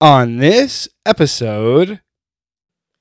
On this episode,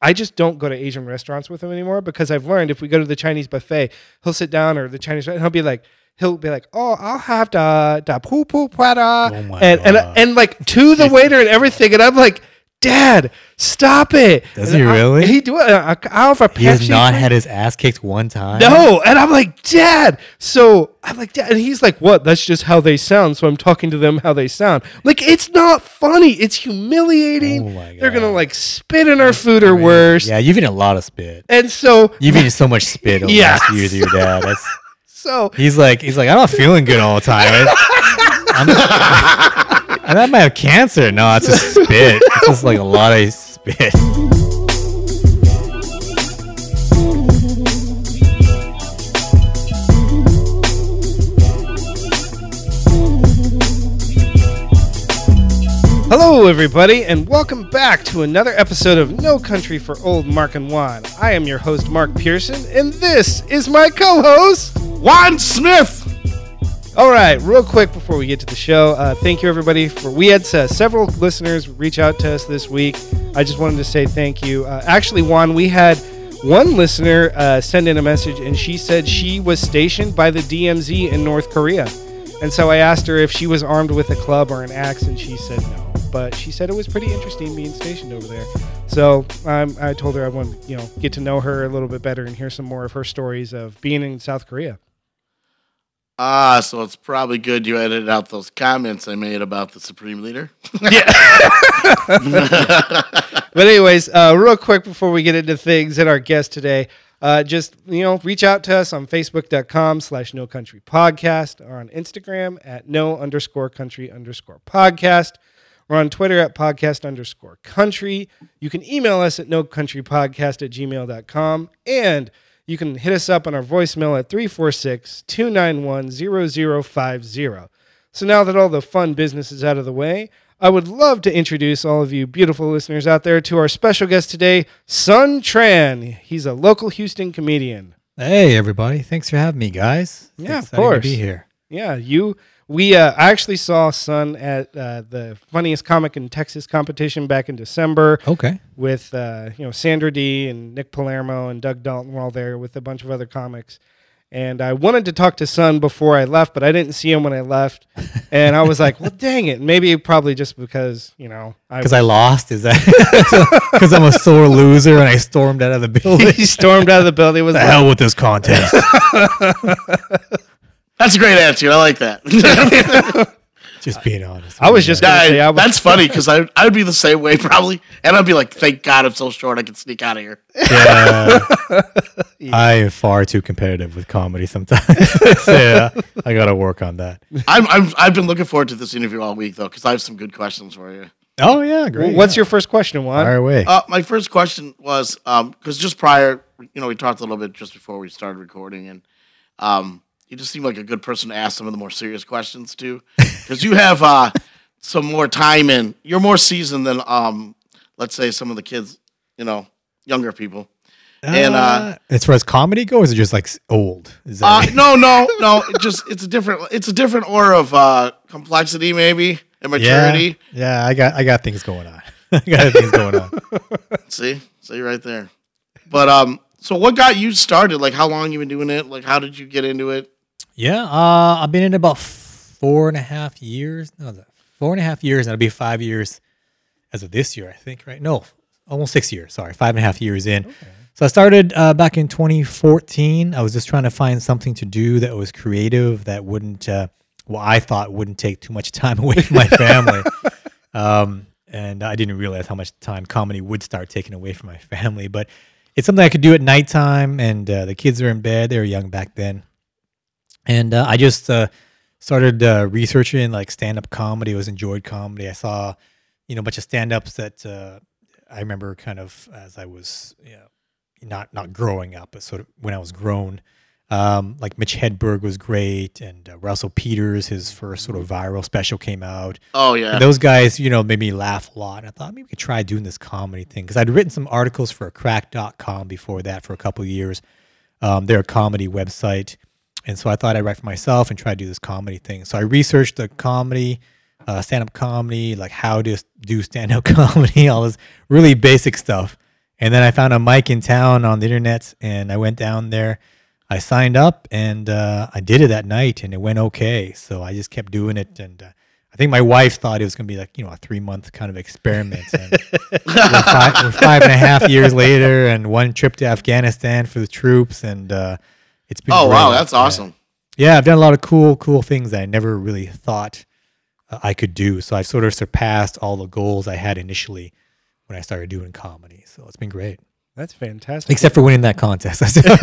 I just don't go to Asian restaurants with him anymore because I've learned if we go to the Chinese buffet, he'll sit down or the Chinese and he'll be like, he'll be like, "Oh, I'll have the the poo poo prada," Oh and, and and like to the waiter and everything, and I'm like, "Dad, stop it!" Does And he I- really? He do it. I, I'll have a He has not had his ass kicked one time. No, and I'm like, Dad. So I'm like, Dad, and he's like, What? That's just how they sound. So I'm talking to them how they sound. Like, it's not funny. It's humiliating. Oh my They're gonna like spit in our food or worse. Yeah, you've eaten a lot of spit. And so, You've eaten so much spit over Yes. the last years of your dad. That's so he's like he's like I'm not feeling good all the time. I'm, and I might have cancer. No, it's just spit. It's just like a lot of spit. hello, everybody, and welcome back to another episode of No Country for Old Mark and Juan. I am your host, Mark Pearson, and this is my co-host. Juan Smith. All right, real quick before we get to the show, uh, thank you everybody for. We had uh, several listeners reach out to us this week. I just wanted to say thank you. Uh, actually, Juan, we had one listener uh, send in a message, and she said she was stationed by the DMZ in North Korea, and so I asked her if she was armed with a club or an axe, and she said no. But she said it was pretty interesting being stationed over there. So um, I told her I want to, you know, get to know her a little bit better and hear some more of her stories of being in South Korea. Ah, so it's probably good you edited out those comments I made about the Supreme Leader. yeah. But anyways, uh, real quick before we get into things and our guest today, uh, just you know, reach out to us on Facebook.com slash No Country Podcast or on Instagram at No underscore Country underscore Podcast. We're on Twitter at podcast underscore country. You can email us at no country podcast at gmail.com. And you can hit us up on our voicemail at 346 291 0050. So now that all the fun business is out of the way, I would love to introduce all of you beautiful listeners out there to our special guest today, Sun Tran. He's a local Houston comedian. Hey everybody, thanks for having me, guys. It's Yeah, of course. be here. Yeah, you. We uh, I actually saw Sun at uh, the funniest comic in Texas competition back in December Okay. with uh, you know Sandra D and Nick Palermo and Doug Dalton were all there with a bunch of other comics. And I wanted to talk to Sun before I left, but I didn't see him when I left. And I was like, "Well, dang it! Maybe probably just because you know I Because I lost, is that because I'm a sore loser and I stormed out of the building? he stormed out of the building. Was the like, hell with this contest. That's a great attitude. I like that. just being honest. I was just gonna That- say, I was- that's funny because I I'd be the same way probably, and I'd be like, "Thank God I'm so short, I can sneak out of here." Yeah. I am far too competitive with comedy sometimes. yeah, I got to work on that. I'm, I'm I've been looking forward to this interview all week though because I have some good questions for you. Oh yeah, great. What's your first question, Juan? fire away? Uh, my first question was because just prior, you know, we talked a little bit just before we started recording, and um, you just seem like a good person to ask some of the more serious questions to, because you have uh, some more time in. You're more seasoned than, um, let's say, some of the kids, you know, younger people. and, uh, as far as comedy goes, is it just like old? Is that Uh, no, no, no. It just it's a different it's a different aura of uh, complexity maybe and yeah, maturity. yeah. I got I got things going on. I got things going on. See, see right there. But um, so what got you started? Like, how long you been doing it? Like, how did you get into it? Yeah, uh, I've been in about four and a half years. No, four and a half years, and it'll be five years as of this year, I think. Right? No, almost six years. Sorry, five and a half years in. So I started uh, back in 2014. I was just trying to find something to do that was creative, that wouldn't, uh, well, I thought wouldn't take too much time away from my family. um, and I didn't realize how much time comedy would start taking away from my family. But it's something I could do at nighttime, and uh, the kids are in bed. They were young back then and uh, I just uh, started uh, researching like stand up comedy. I was enjoyed comedy. I saw, you know, a bunch of stand ups that uh, I remember kind of as I was, you know, not not growing up, but sort of when I was grown. Um, like Mitch Hedberg was great, and uh, Russell Peters, his first sort of viral special came out. Oh yeah, And those guys, you know, made me laugh a lot. And I thought maybe we could try doing this comedy thing because I'd written some articles for crack.com before that for a couple of years. Um, they're a comedy website. And so I thought I'd write for myself and try to do this comedy thing. So I researched the comedy uh, stand up comedy, like how to do stand up comedy, all this really basic stuff. And then I found a mic in town on the internet, and I went down there. I signed up, and uh, I did it that night, and it went okay. So I just kept doing it, and uh, I think my wife thought it was going to be like you know a three month kind of experiment. And we're, five, we're five and a half years later, and one trip to Afghanistan for the troops, and uh, it's been. Oh wow, that's awesome. Yeah, I've done a lot of cool, cool things that I never really thought uh, I could do. So I've sort of surpassed all the goals I had initially when I started doing comedy. So it's been great, That's fantastic. except for winning that contest. Except Except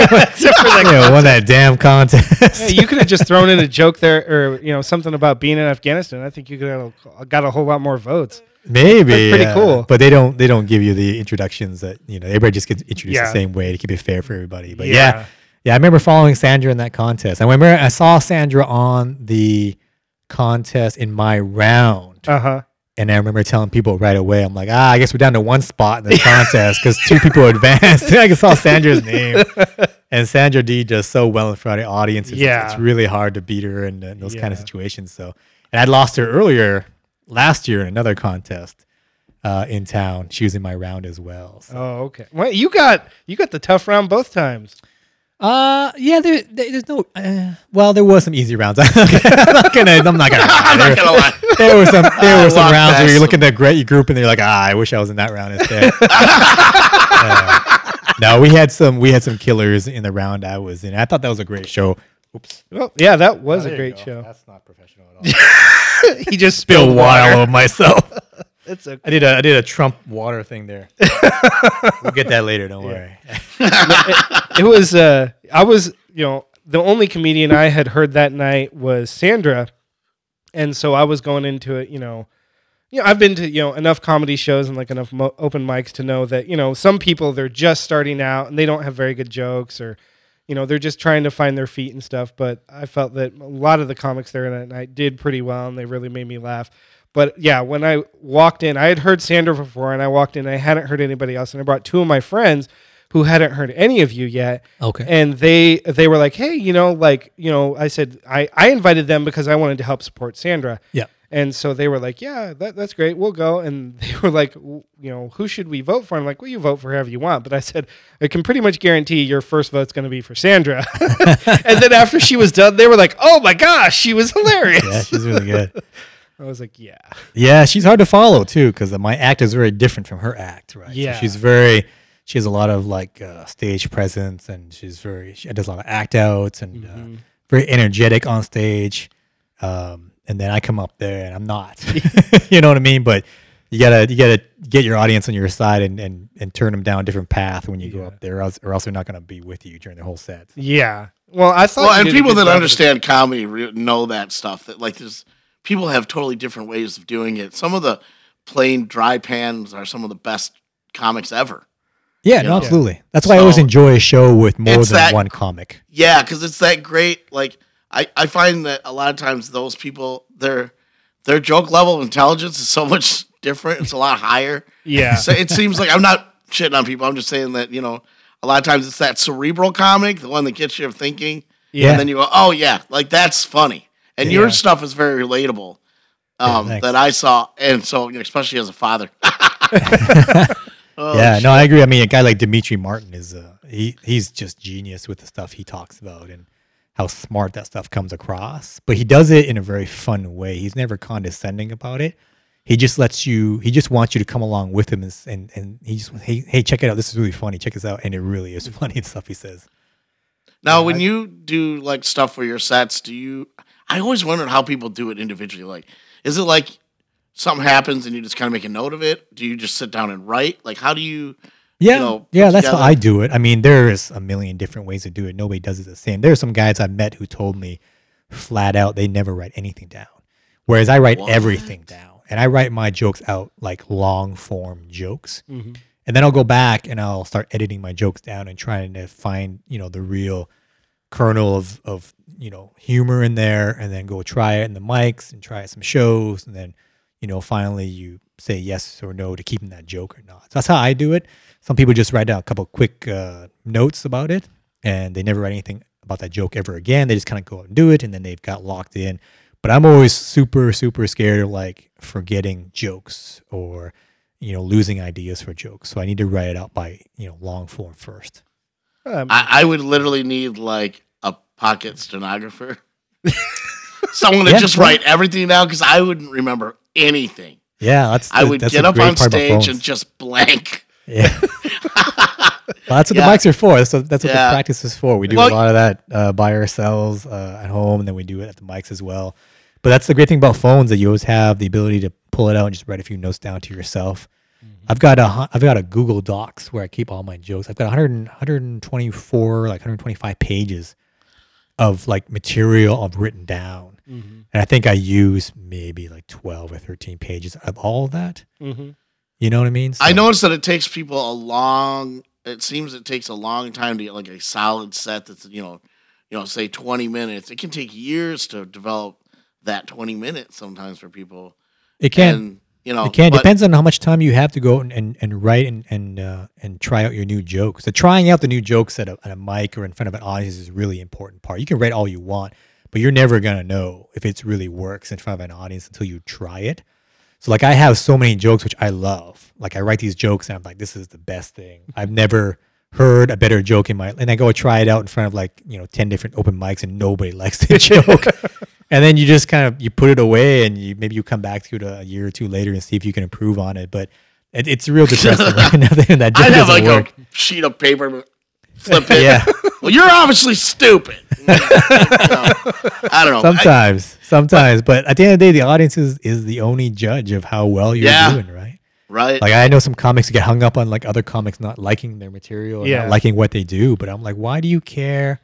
for that yeah, won that damn contest. Hey, you could have just thrown in a joke there, or you know, something about being in Afghanistan. I think you could have got a whole lot more votes. Maybe That's pretty yeah. cool. but they don't they don't give you the introductions that you know everybody just gets introduced Yeah. the same way to keep it fair for everybody. But Yeah. yeah. Yeah, I remember following Sandra in that contest. I remember I saw Sandra on the contest in my round. Uh huh. And I remember telling people right away, I'm like, ah, I guess we're down to one spot in the contest because two people advanced. I saw Sandra's name. And Sandra D does so well in front of the audience. It's, Yeah. it's really hard to beat her in, uh, those kind of situations. So, and I'd lost her earlier last year in another contest uh, in town. She was in my round as well. So. Oh, okay. Well, you got you got the tough round both times. Uh, yeah, there, there- there's no. Uh, well, there were some easy rounds. I'm not gonna. I'm not gonna. I'm lie. not gonna lie. There, there were some. There were some rounds where you're looking at the great group and you're like, ah, I wish I was in that round instead. Uh, no, we had some. We had some killers in the round I was in. I thought that was a great show. Oops, Well, yeah, that was Oh, a great show. That's not professional at all. he just spilled water. Weil of myself. It's okay. I did a I did a Trump water thing there. we'll get that later. Don't worry. it was uh I was you know the only comedian I had heard that night was Sandra, and so I was going into it you know. You know, I've been to you know enough comedy shows and like enough mo- open mics to know that you know some people they're just starting out and they don't have very good jokes or you know they're just trying to find their feet and stuff. But I felt that a lot of the comics there that night did pretty well and they really made me laugh. But yeah, when I walked in, I had heard Sandra before, and I walked in, I hadn't heard anybody else, and I brought two of my friends who hadn't heard any of you yet, Okay. and they they were like, hey, you know, like you know, I said I I invited them because I wanted to help support Sandra, Yeah. and so they were like, yeah, that, that's great, we'll go, and they were like, you know, who should we vote for? I'm like, well, you vote for whoever you want, but I said I can pretty much guarantee your first vote's going to be for Sandra, and then after she was done, they were like, oh my gosh, she was hilarious. Yeah, she's really good. I was like, yeah, Yeah, she's hard to follow too because my act is very different from her act, right? So Yeah. she's very. She has a lot of like uh, stage presence, and she's very. She does a lot of act outs and uh, very energetic on stage. Um, and then I come up there and I'm not. you know what I mean? But you gotta you gotta get your audience on your side and and, and turn them down a different path when you go up there, or else, or else they're not gonna be with you during the whole set. yeah. Well, I thought, Well, and people that job of it. understand comedy re- know that stuff. That like there's people have totally different ways of doing it. Some of the plain dry pans are some of the best comics ever. Yeah, no, absolutely. That's why I always enjoy a show with more than that- one comic. Yeah, because it's that great. Like I, I find that a lot of times those people their their joke level of intelligence is so much different. It's a lot higher. Yeah. So it seems like I'm not shitting on people. I'm just saying that you know a lot of times it's that cerebral comic, the one that gets you thinking, Yeah. and then you go, oh yeah, like that's funny. And Yeah. your stuff is very relatable. Um, thanks. that I saw, and so you know, especially as a father. Oh, yeah, shit. no, I agree. I mean, a guy like Demetri Martin is uh, he he's just genius with the stuff he talks about and how smart that stuff comes across. But he does it in a very fun way. He's never condescending about it. He just lets you. He just wants you to come along with him, and and, and he just hey hey check it out. This is really funny. Check this out, and it really is funny the stuff he says. Now, when you do like stuff for your sets, do you? I always wondered how people do it individually. Like, is it like something happens and you just kind of make a note of it? Do you just sit down and write? Like, how do you? Yeah, know, yeah, put that's how I do it. I mean, there's a million different ways to do it. Nobody does it the same. There are some guys I've met who told me flat out they never write anything down, whereas I write everything down, and I write my jokes out like long form jokes, Mhm. and then I'll go back and I'll start editing my jokes down and trying to find you know the real kernel of of you know humor in there, and then go try it in the mics and try some shows, and then you know finally you say yes or no to keeping that joke or not. So that's how I do it. Some people just write down a couple quick uh, notes about it, and they never write anything about that joke ever again. They just kind of go out and do it, and then they've got locked in. But I'm always super, super scared of like forgetting jokes or, you know, losing ideas for jokes. So I need to write it out by, you know, long form first. Um, I, I would literally need like a pocket stenographer, someone to Yeah, just well- write everything down because I wouldn't remember anything. Yeah, that's I would that's get up on stage and just blank. Yeah. well, that's what Yeah. the mics are for. That's what, that's what Yeah. the practice is for. We do Well- a lot of that uh, by ourselves uh, at home, and then we do it at the mics as well. But that's the great thing about phones that you always have the ability to pull it out and just write a few notes down to yourself. I've got a I've got a Google Docs where I keep all my jokes. I've got 100, 124 like 125 pages of like material I've written down, mhm, and I think I use maybe like 12 or 13 pages of all of that. mhm. You know what I mean? I So- noticed that it takes people a long. It seems it takes a long time to get like a solid set that's you know, you know, say twenty minutes. It can take years to develop that twenty minutes sometimes for people. it can. And, you know, It can but- depends on how much time you have to go and, and, and write and and uh, and try out your new jokes. The trying out the new jokes at a, at a mic or in front of an audience is a really important part. You can write all you want, but you're never gonna know if it really works in front of an audience until you try it. So like I have so many jokes which I love. Like I write these jokes and I'm like, this is the best thing. I've never heard a better joke in my life. and I go try it out in front of like, you know, 10 different open mics and nobody likes the joke. And then you just kind of you put it away and you maybe you come back to it a year or two later and see if you can improve on it. But it, it's real depressing. right? Nothing that I'd have like work. a sheet of paper, flip it. Yeah. Well, you're obviously stupid. Know, I don't know. I- Sometimes, sometimes, but at the end of the day, the audience is, is the only judge of how well you're Yeah. doing, right? right? Like I know some comics get hung up on like other comics not liking their material, or Yeah. not liking what they do. But I'm like, why do you care?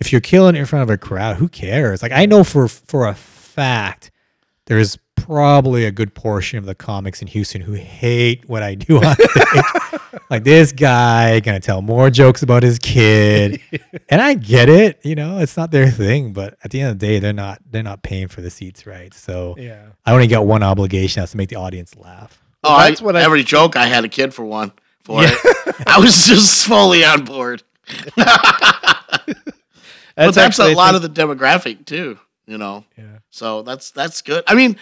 If you're killing in front of a crowd, who cares? Like I know for for a fact, there's probably a good portion of the comics in Houston who hate what I do on stage. like this guy gonna tell more jokes about his kid, and I get it. You know, it's not their thing, but at the end of the day, they're not they're not paying for the seats, right? So Yeah. I only got one obligation: that's to make the audience laugh. oh, that's I, what I- every joke I had a kid for one for it. I was just fully on board. but that's a lot of the demographic too. You know. Yeah. So that's that's good. I mean,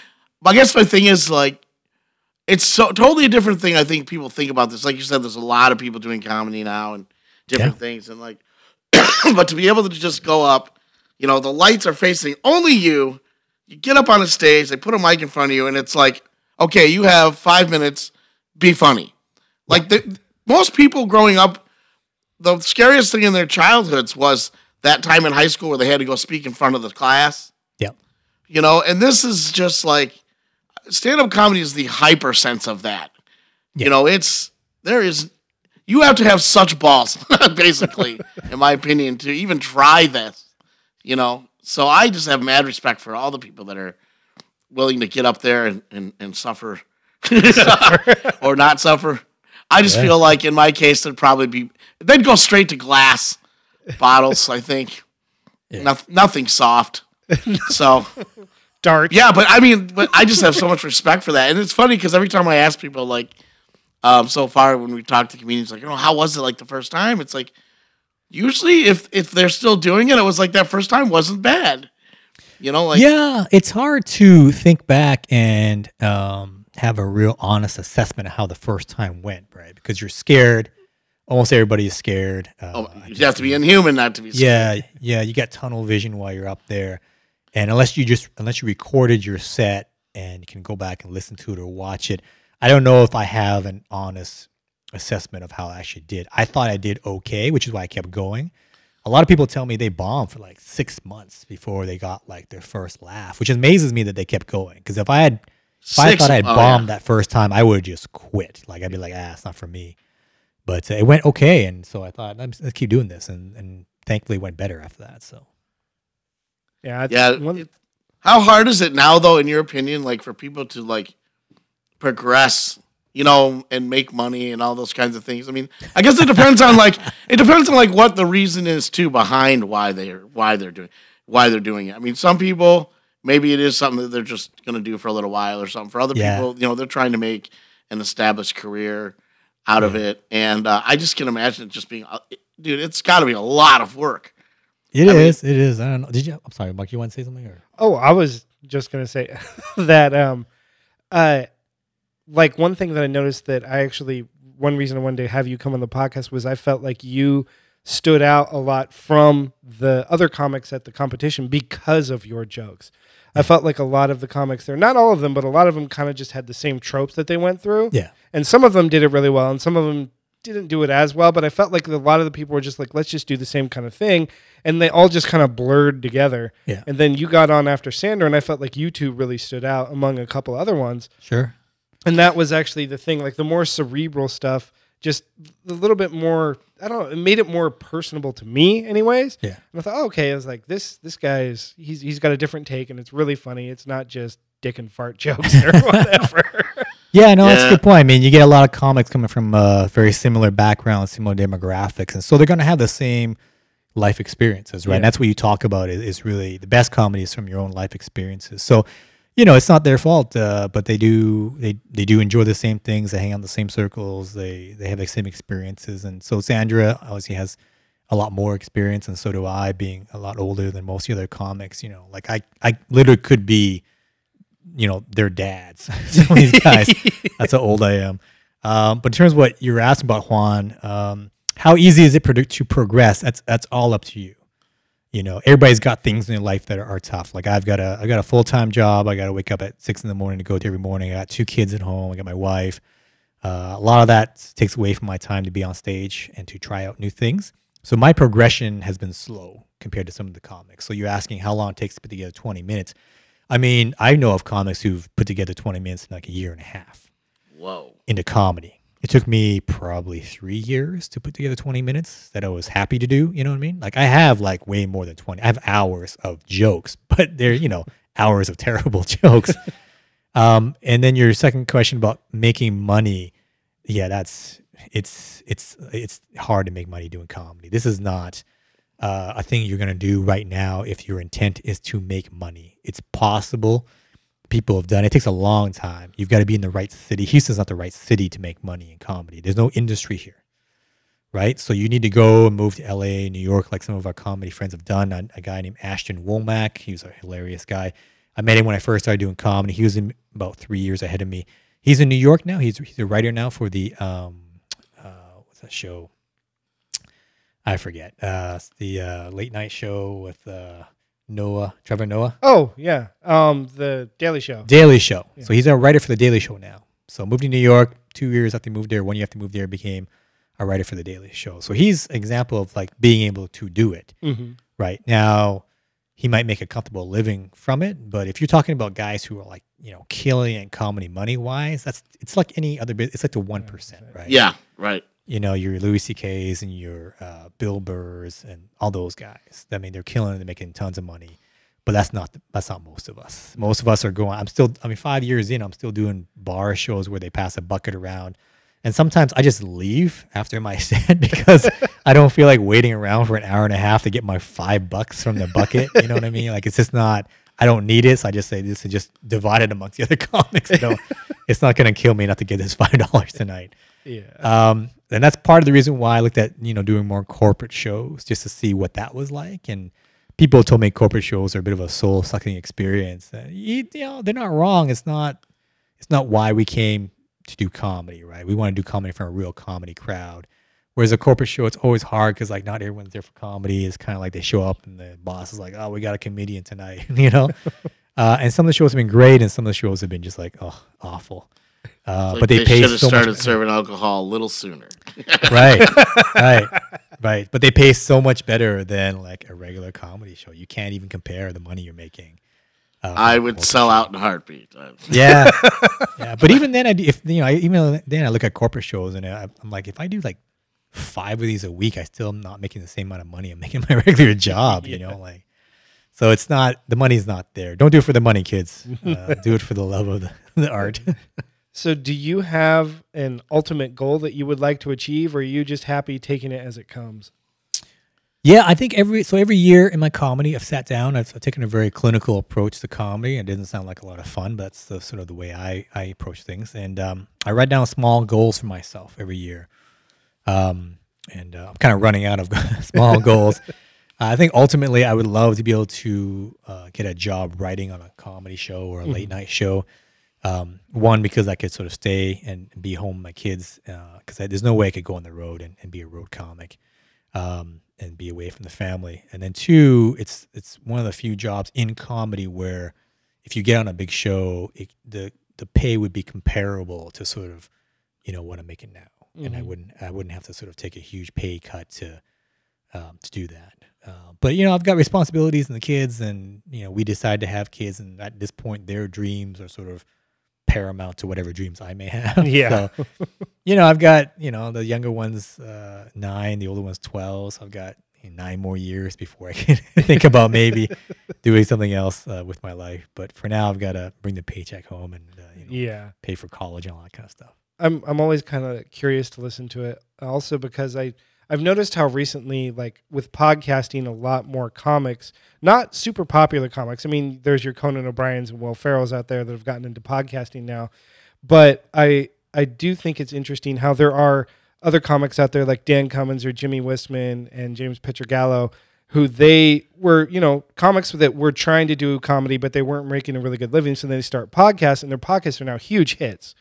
I guess my thing is like, it's so totally a different thing. I think people think about this. Like you said, there's a lot of people doing comedy now and different things, and like, but to be able to just go up, you know, the lights are facing only you. You get up on a stage, they put a mic in front of you, and it's like, okay, you have five minutes, be funny. Like the, most people growing up, the scariest thing in their childhoods was that time in high school where they had to go speak in front of the class. Yep. you know and this is just like stand-up comedy is the hyper sense of that. Yeah. you know it's there is you have to have such balls basically in my opinion to even try this you know? So i just have mad respect for all the people that are willing to get up there and, and, and suffer. Or not suffer. I just Yeah. feel like in my case it'd probably be they'd go straight to glass bottles i think Yeah. Noth- nothing soft so dark. yeah, but I mean, but I just have so much respect for that, and it's funny because every time I ask people, like, um, so far when we talk to comedians, like, you know, how was it like the first time? It's like, usually if if they're still doing it, it was like that first time wasn't bad. You know, like, yeah, it's hard to think back and um, have a real honest assessment of how the first time went, right? Because you're scared. Almost everybody is scared. Uh, oh, you have to be inhuman not to be. scared. yeah, yeah, you got tunnel vision while you're up there, and unless you just unless you recorded your set and you can go back and listen to it or watch it, I don't know if I have an honest assessment of how I actually did. I thought I did okay, which is why I kept going. A lot of people tell me they bombed for like six months before they got like their first laugh, which amazes me that they kept going. Because if I had, if I thought I had oh, yeah. bombed that first time, I would have just quit. Like I'd be like, ah, it's not for me. But it went okay, and so I thought let's let's keep doing this, and and thankfully it went better after that. So Yeah. it's Yeah. one- it- how hard is it now, though, in your opinion, like for people to like progress, you know, and make money and all those kinds of things? I mean, I guess it depends on like it depends on like what the reason is too behind why they're why they're doing why they're doing it. I mean, some people maybe it is something that they're just gonna do for a little while or something. For other Yeah. people, you know, they're trying to make an established career out of it, and uh, I just can imagine it just being, uh, dude, it's got to be a lot of work. it I mean- is, it is. I don't know. Did you? I'm sorry, Mark. You want to say something? Or Oh, I was just gonna say that um, uh, like one thing that I noticed that I actually one reason I wanted to have you come on the podcast was I felt like you stood out a lot from the other comics at the competition because of your jokes. I felt like a lot of the comics there, not all of them, but a lot of them kind of just had the same tropes that they went through. Yeah. And some of them did it really well, and some of them didn't do it as well. But I felt like a lot of the people were just like, let's just do the same kind of thing. And they all just kind of blurred together. Yeah. And then you got on after Sandra, and I felt like you two really stood out among a couple other ones. Sure. And that was actually the thing, like the more cerebral stuff, just a little bit more. I don't know. It made it more personable to me, anyways. Yeah. And I thought, oh, okay, I was like, this this guy is he's he's got a different take, and it's really funny. It's not just dick and fart jokes or whatever. Yeah, no, that's a good point. I mean, you get a lot of comics coming from uh, very similar backgrounds, similar demographics, and so they're going to have the same life experiences, right? Yeah. And that's what you talk about is, is really the best comedy is from your own life experiences. So, you know, it's not their fault, uh, but they do they they do enjoy the same things. They hang out in the same circles. They they have the same experiences, and so Sandra obviously has a lot more experience, and so do I, being a lot older than most of the other comics. You know, like I I literally could be you know their dads. Some of these guys. That's how old I am. Um, but in terms of what you're asking about Juan, um, how easy is it to progress? That's that's all up to you. You know, everybody's got things in their life that are, are tough. Like I've got a I got a full time job. I got to wake up at six in the morning to go to every morning. I got two kids at home. I got my wife. Uh, a lot of that takes away from my time to be on stage and to try out new things. So my progression has been slow compared to some of the comics. So you're asking how long it takes to put together 20 minutes. I mean, I know of comics who've put together 20 minutes in like a year and a half Whoa. into comedy. It took me probably three years to put together 20 minutes that I was happy to do. You know what I mean? Like I have like way more than 20. I have hours of jokes, but they're, you know, hours of terrible jokes. um, and then your second question about making money. Yeah, that's, it's, it's, it's hard to make money doing comedy. This is not uh, a thing you're to do right now if your intent is to make money. It's possible people have done. It takes a long time. You've got to be in the right city. Houston's not the right city to make money in comedy. There's no industry here, right? So you need to go and move to LA, New York, like some of our comedy friends have done. A, a guy named Ashton Womack, he was a hilarious guy. I met him when I first started doing comedy. He was in about three years ahead of me. He's in New York now. He's he's a writer now for the um, uh, what's that show? I forget. Uh, the uh, late night show with uh, Noah, Trevor Noah. oh yeah, um, the Daily Show. Daily Show. So he's a writer for the Daily Show now. So moved to New York two years after he moved there. One year after he moved there, became a writer for the Daily Show. So he's an example of like being able to do it. hmm Right now, he might make a comfortable living from it. But if you're talking about guys who are like you know killing in comedy money wise, that's it's like any other business. It's like the one percent, right? Yeah. Right. You know, your Louis C.K.'s and your uh, Bill Burrs and all those guys. I mean, they're killing it, they're making tons of money. But that's not the, that's not most of us. Most of us are going. I'm still. I mean, five years in, I'm still doing bar shows where they pass a bucket around, and sometimes I just leave after my set because I don't feel like waiting around for an hour and a half to get my five bucks from the bucket. You know what I mean? Like it's just not. I don't need it, so I just say this is just divided amongst the other comics. I don't, it's not going to kill me not to get this five dollars tonight. Yeah. Um, and that's part of the reason why I looked at you know doing more corporate shows just to see what that was like. And people told me corporate shows are a bit of a soul sucking experience. And you, you know they're not wrong. It's not it's not why we came to do comedy, right? We want to do comedy for a real comedy crowd. Whereas a corporate show, it's always hard because like not everyone's there for comedy. It's kind of like they show up and the boss is like, "Oh, we got a comedian tonight," you know. uh, and some of the shows have been great, and some of the shows have been just like, oh, awful. Uh, Like but they, pay should have so much started serving alcohol a little sooner. right right right. But they pay so much better than like a regular comedy show. You can't even compare the money you're making uh, I would sell show. out in a heartbeat. Yeah. Yeah but even then i do- if you know I, even then i look at corporate shows and I, i'm like if i do like five of these a week i still am not making the same amount of money i'm making my regular job you know like so it's not the money's not there. Don't do it for the money kids. Uh, do it for the love of the, the art So, do you have an ultimate goal that you would like to achieve, or are you just happy taking it as it comes? Yeah, I think every so every year in my comedy, I've sat down. I've, I've taken a very clinical approach to comedy. It doesn't sound like a lot of fun, but that's the, sort of the way I, I approach things. And um, I write down small goals for myself every year. Um, and uh, I'm kind of running out of small goals. I think ultimately I would love to be able to uh, get a job writing on a comedy show or a late night show. Um, one because I could sort of stay and be home with my kids because there's no way I could go on the road and, and be a road comic um, and be away from the family. And then two, it's it's one of the few jobs in comedy where if you get on a big show, it, the the pay would be comparable to sort of you know what I'm making now, and I Mhm. wouldn't I wouldn't have to sort of take a huge pay cut to um, to do that. Uh, but you know, I've got responsibilities and the kids, and you know, we decide to have kids, and at this point, their dreams are sort of paramount to whatever dreams I may have. Yeah. So, you know, I've got you know the younger one's uh, nine, the older one's twelve, so I've got you know, nine more years before I can think about maybe doing something else uh, with my life. But for now, I've got to bring the paycheck home and uh, you know, Yeah. pay for college and all that kind of stuff. I'm I'm always kind of curious to listen to it. Also because I I've noticed how recently, like with podcasting, a lot more comics, not super popular comics. I mean, there's your Conan O'Brien's and Will Ferrell's out there that have gotten into podcasting now, but I I do think it's interesting how there are other comics out there like Dan Cummins or Jimmy Whisman and James Pietragallo who they were, you know, comics that were trying to do comedy, but they weren't making a really good living. So they start podcasts, and their podcasts are now huge hits.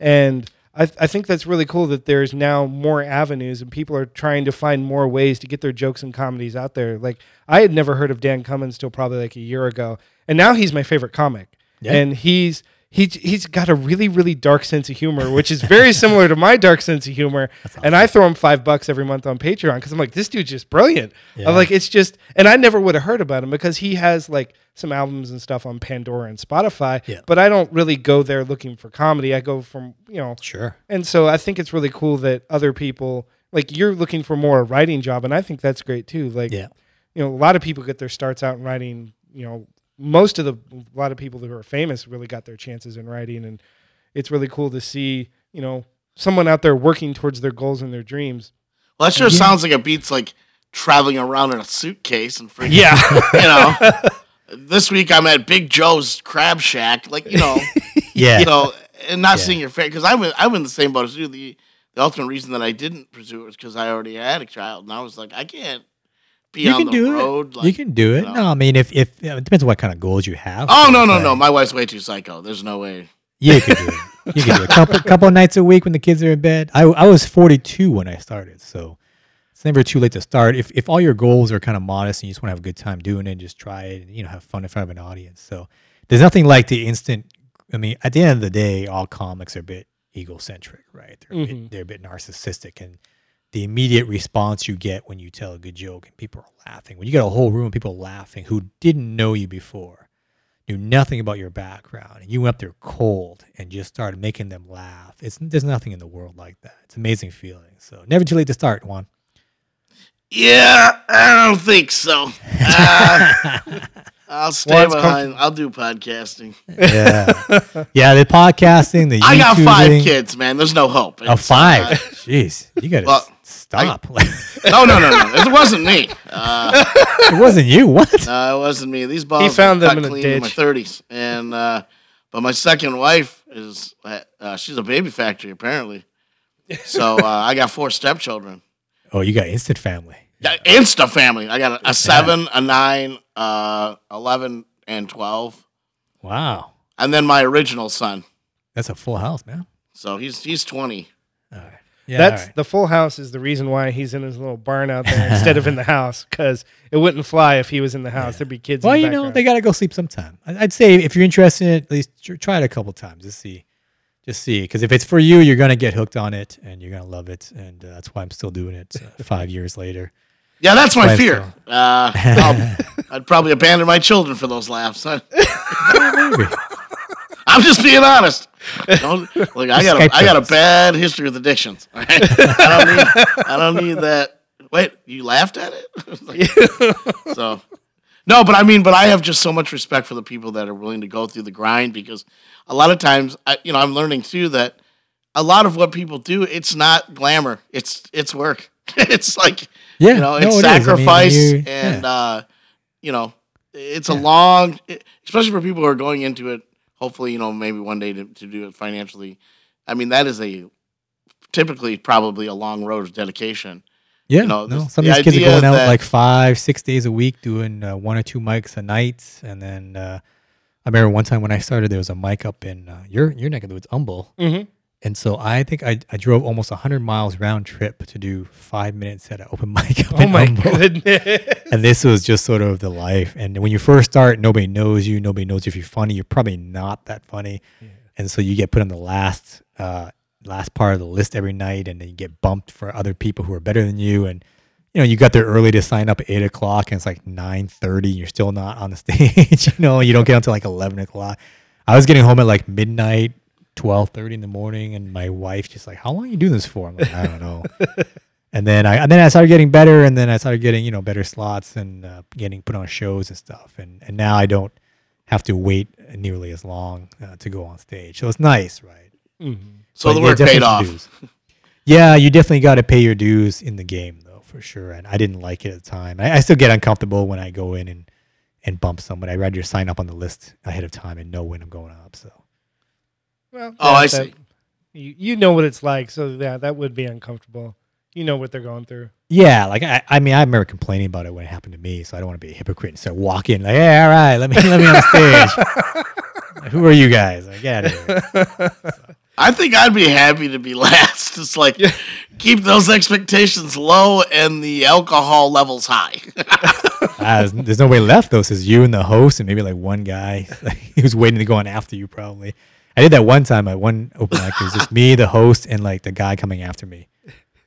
And I, I think that's really cool that there's now more avenues and people are trying to find more ways to get their jokes and comedies out there. Like I had never heard of Dan Cummins till probably like a year ago, and now he's my favorite comic. Yeah. And he's he he's got a really really dark sense of humor, which is very similar to my dark sense of humor. Awesome. And I throw him five bucks every month on Patreon because I'm like, this dude's just brilliant. Yeah. I'm like, it's just, and I never would have heard about him because he has like some albums and stuff on Pandora and Spotify. Yeah. But I don't really go there looking for comedy. I go from you know Sure. and so I think it's really cool that other people like you're looking for more a writing job, and I think that's great too. Like, Yeah. you know, a lot of people get their starts out in writing. You know, most of the a lot of people who are famous really got their chances in writing, and it's really cool to see you know someone out there working towards their goals and their dreams. Well, that sure Yeah. sounds like it beats like traveling around in a suitcase and freaking. Yeah, You know, this week I'm at Big Joe's Crab Shack. Like you know, Yeah. you know, and not Yeah. seeing your face because I'm in, I'm in the same boat as you. The the ultimate reason that I didn't pursue it was because I already had a child, and I was like, I can't be you on can the do road. it. Like, you can do it. know. No, I mean, if if yeah, it depends on what kind of goals you have. Oh no no But no! My wife's way too psycho. There's no way. You can do it. You can do it. Couple couple nights a week when the kids are in bed. I I was 42 when I started, so it's never too late to start. If if all your goals are kind of modest and you just want to have a good time doing it, just try it. And, you know, have fun in front of an audience. So there's nothing like the instant. I mean, at the end of the day, all comics are a bit egocentric, right? They're a Mhm. bit, they're a bit narcissistic, and the immediate response you get when you tell a good joke and people are laughing, when you get a whole room of people laughing who didn't know you before, knew nothing about your background, and you went up there cold and just started making them laugh. It's there's nothing in the world like that. It's an amazing feeling. So never too late to start, Juan. Yeah, I don't think so. Uh, I'll stay Well, it's behind. I'll do podcasting. Yeah, yeah. The podcasting, the I got five YouTubing. kids, man. There's no hope. Oh, It's, five. uh, Jeez, you gotta Well, s- stop. no, no, no, no. It wasn't me. Uh, it wasn't you. What? Uh, it wasn't me. These balls found were them cut in a clean in my ditch. thirties, and uh, but my second wife is uh, she's a baby factory apparently. So uh, I got four stepchildren. Oh, you got instant family. Yeah, Insta family. I got a, a seven, a nine, uh, eleven, and twelve, Wow, and then my original son. that's a full house, man. So he's he's twenty. All right. Yeah, That's all right. the full house is the reason why he's in his little barn out there instead of in the house because it wouldn't fly if he was in the house. There'd be kids. Well, in the you know, they got to go sleep sometime. I- I'd say if you're interested in it, at least try it a couple times. Just see, just see. Because if it's for you, you're gonna get hooked on it and you're gonna love it. And uh, that's why I'm still doing it uh, five years later. Yeah, that's my fear. Uh, I'll- I'd probably abandon my children for those laughs. I'm just being honest. Don't, look, I got Skype a, I got a bad history with addictions. all right? I don't need I don't need that. Wait, you laughed at it? so no, but I mean, but I have just so much respect for the people that are willing to go through the grind because a lot of times, I, you know, I'm learning too that a lot of what people do, it's not glamour. It's it's work. it's like Yeah, you know, no, it's it is. I mean, sacrifice you- and yeah. uh, you know, it's a long, especially for people who are going into it. Hopefully, you know, maybe one day to, to do it financially. I mean, that is a typically probably a long road of dedication. Yeah, You know, no. Some of these kids are going out that- like five, six days a week, doing uh, one or two mics a night. And then uh, I remember one time when I started, there was a mic up in uh, your your neck of the woods, Humble. Mhm. And so I think I, I drove almost 100 miles round trip to do five minutes at an open mic up Oh my goodness. And this was just sort of the life. And when you first start, nobody knows you. Nobody knows if you're funny. You're probably not that funny. And so you get put on the last uh, last part of the list every night, and then you get bumped for other people who are better than you. And you know, you got there early to sign up at eight o'clock, and it's like nine thirty. You're still not on the stage. you know, you don't get until like eleven o'clock. I was getting home at like midnight, twelve thirty in the morning, and my wife just like, "How long are you doing this for?" I'm like, "I don't know." and then I and then I started getting better, and then I started getting you know better slots and uh, getting put on shows and stuff. And and now I don't have to wait nearly as long uh, to go on stage, so it's nice, right? So But the work paid off. Yeah, you definitely got to pay your dues in the game, though, for sure. And I didn't like it at the time. I, I still get uncomfortable when I go in and, and bump somebody. I'd rather sign up on the list ahead of time and know when I'm going up. So Well, Oh, I that- see. You, you know what it's like, so yeah, that would be uncomfortable. You know what they're going through. yeah, like I, I mean, I remember complaining about it when it happened to me. So I don't want to be a hypocrite and start walking like, hey, all right, let me let me on stage. Who are you guys? Like, get out of here. I think I'd be happy to be last. It's like keep those expectations low and the alcohol levels high. Ah, there's, there's way left though. Says you and the host, and maybe like one guy who's waiting to go on after you. Probably. I did that one time at one open mic. It was just me, the host, and like the guy coming after me.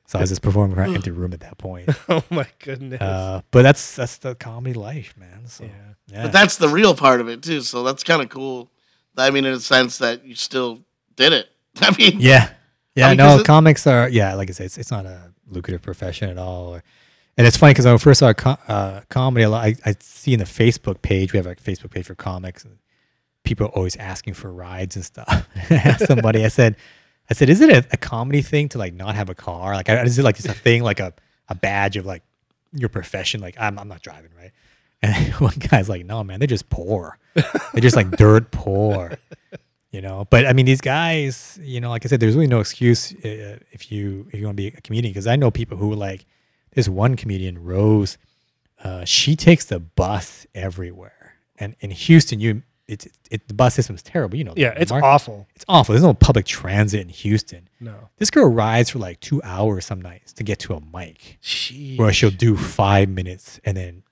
So I was just performing for an empty room at that point. Oh my goodness. Uh, but that's that's the comedy life, man. So Yeah. yeah, But that's the real part of it too. So that's kind of cool. I mean, in a sense that you still did it. I mean, yeah, yeah. I mean, no, 'cause it- comics are yeah. Like I said, it's, it's not a lucrative profession at all. Or, and it's funny because when I first started co- uh, comedy, a lot, I, I see in the Facebook page we have like a Facebook page for comics, and people are always asking for rides and stuff. I asked somebody, I said, I said, is it a, a comedy thing to like not have a car? Like, is it like just a thing, like a, a badge of like your profession? Like, I'm I'm not driving, right? And one guy's like, no, man, they're just poor. They're just like dirt poor you know but i mean these guys you know like i said there's really no excuse uh, if you if you want to be a comedian because i know people who like there's one comedian rose uh, she takes the bus everywhere and in houston you it's it, the bus system is terrible you know yeah, it's mar- awful. it's awful there's no public transit in houston No. this girl rides for like two hours some nights to get to a mic Jeez. where she'll do five minutes and then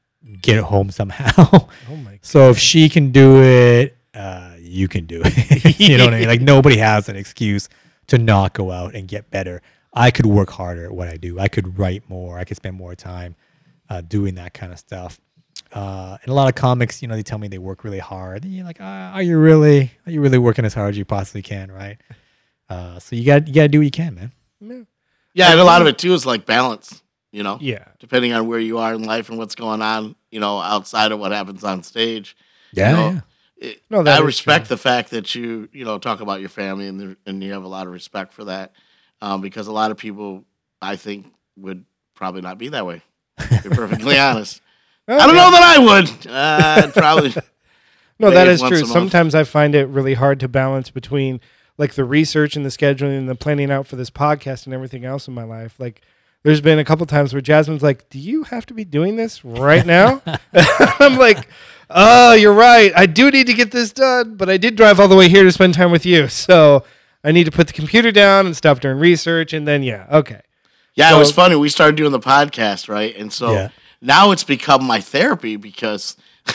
get home somehow Oh my. so if she can do it, uh, you can do it. you know what I mean? Like nobody has an excuse to not go out and get better. I could work harder at what I do. I could write more. I could spend more time uh, doing that kind of stuff. Uh, and a lot of comics, you know, they tell me they work really hard. And you're like, ah, are you really? Are you really working as hard as you possibly can? Right? Uh, so you got you got to do what you can, man. No. yeah, and a lot of it too is like balance. You know, Yeah. depending on where you are in life and what's going on. You know, outside of what happens on stage. Yeah. know, yeah. It, No, that I respect true. the fact that you you know talk about your family and the, and you have a lot of respect for that, um, because a lot of people I think would probably not be that way. To be perfectly honest, I don't know that I would. Uh, probably. No, that Wave is once true. Sometimes I find it really hard to balance between like the research and the scheduling and the planning out for this podcast and everything else in my life. Like there's been a couple times where Jasmine's like, "Do you have to be doing this right now?" I'm like, "Oh, you're right. I do need to get this done, but I did drive all the way here to spend time with you. So, I need to put the computer down and stop doing research and then yeah, okay. Yeah, So- it was funny. We started doing the podcast, right? And so Yeah. Now it's become my therapy because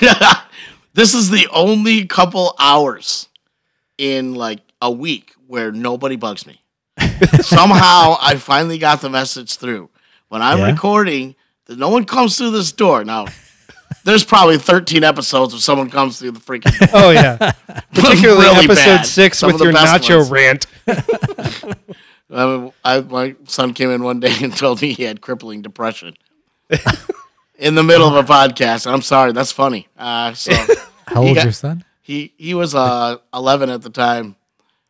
this is the only couple hours in like a week where nobody bugs me. Somehow I finally got the message through. When I'm Yeah? recording, no one comes through this door. Now, there's probably 13 episodes if someone comes through the freaking door. Oh yeah. Particularly Really episode bad. 6 Some with your nacho ones. rant. I I, my son came in one day and told me he had crippling depression in the middle of a podcast. I'm sorry, that's funny. Uh, so How old's got- your son? he he was uh, 11 at the time.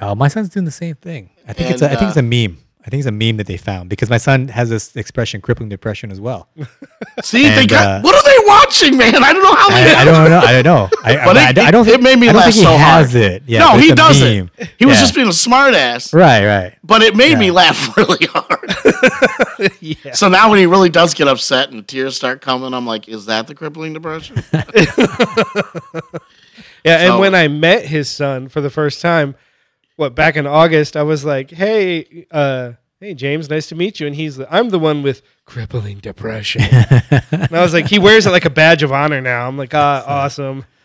Oh, my son's doing the same thing. I think it's And, a, I think uh, it's a meme. I think it's a meme that they found because my son has this expression, crippling depression, as well. See, they got uh, what are they watching, man? I don't know how they. I, I don't know. I don't know. I, I, But I, it- I don't. it made me I don't laugh think he so has hard. it. Yeah, no, he doesn't. meme. He was Yeah. just being a smartass. Right, right. But it made me laugh really hard. yeah. So now when he really does get upset and tears start coming, I'm like, is that the crippling depression? Yeah, and when I met his son for the first time, what back in August, I was like, "Hey, uh, hey, James, nice to meet you." And he's, the, I'm the one with crippling depression. and I was like, he wears it like a badge of honor now. I'm like, ah, awesome.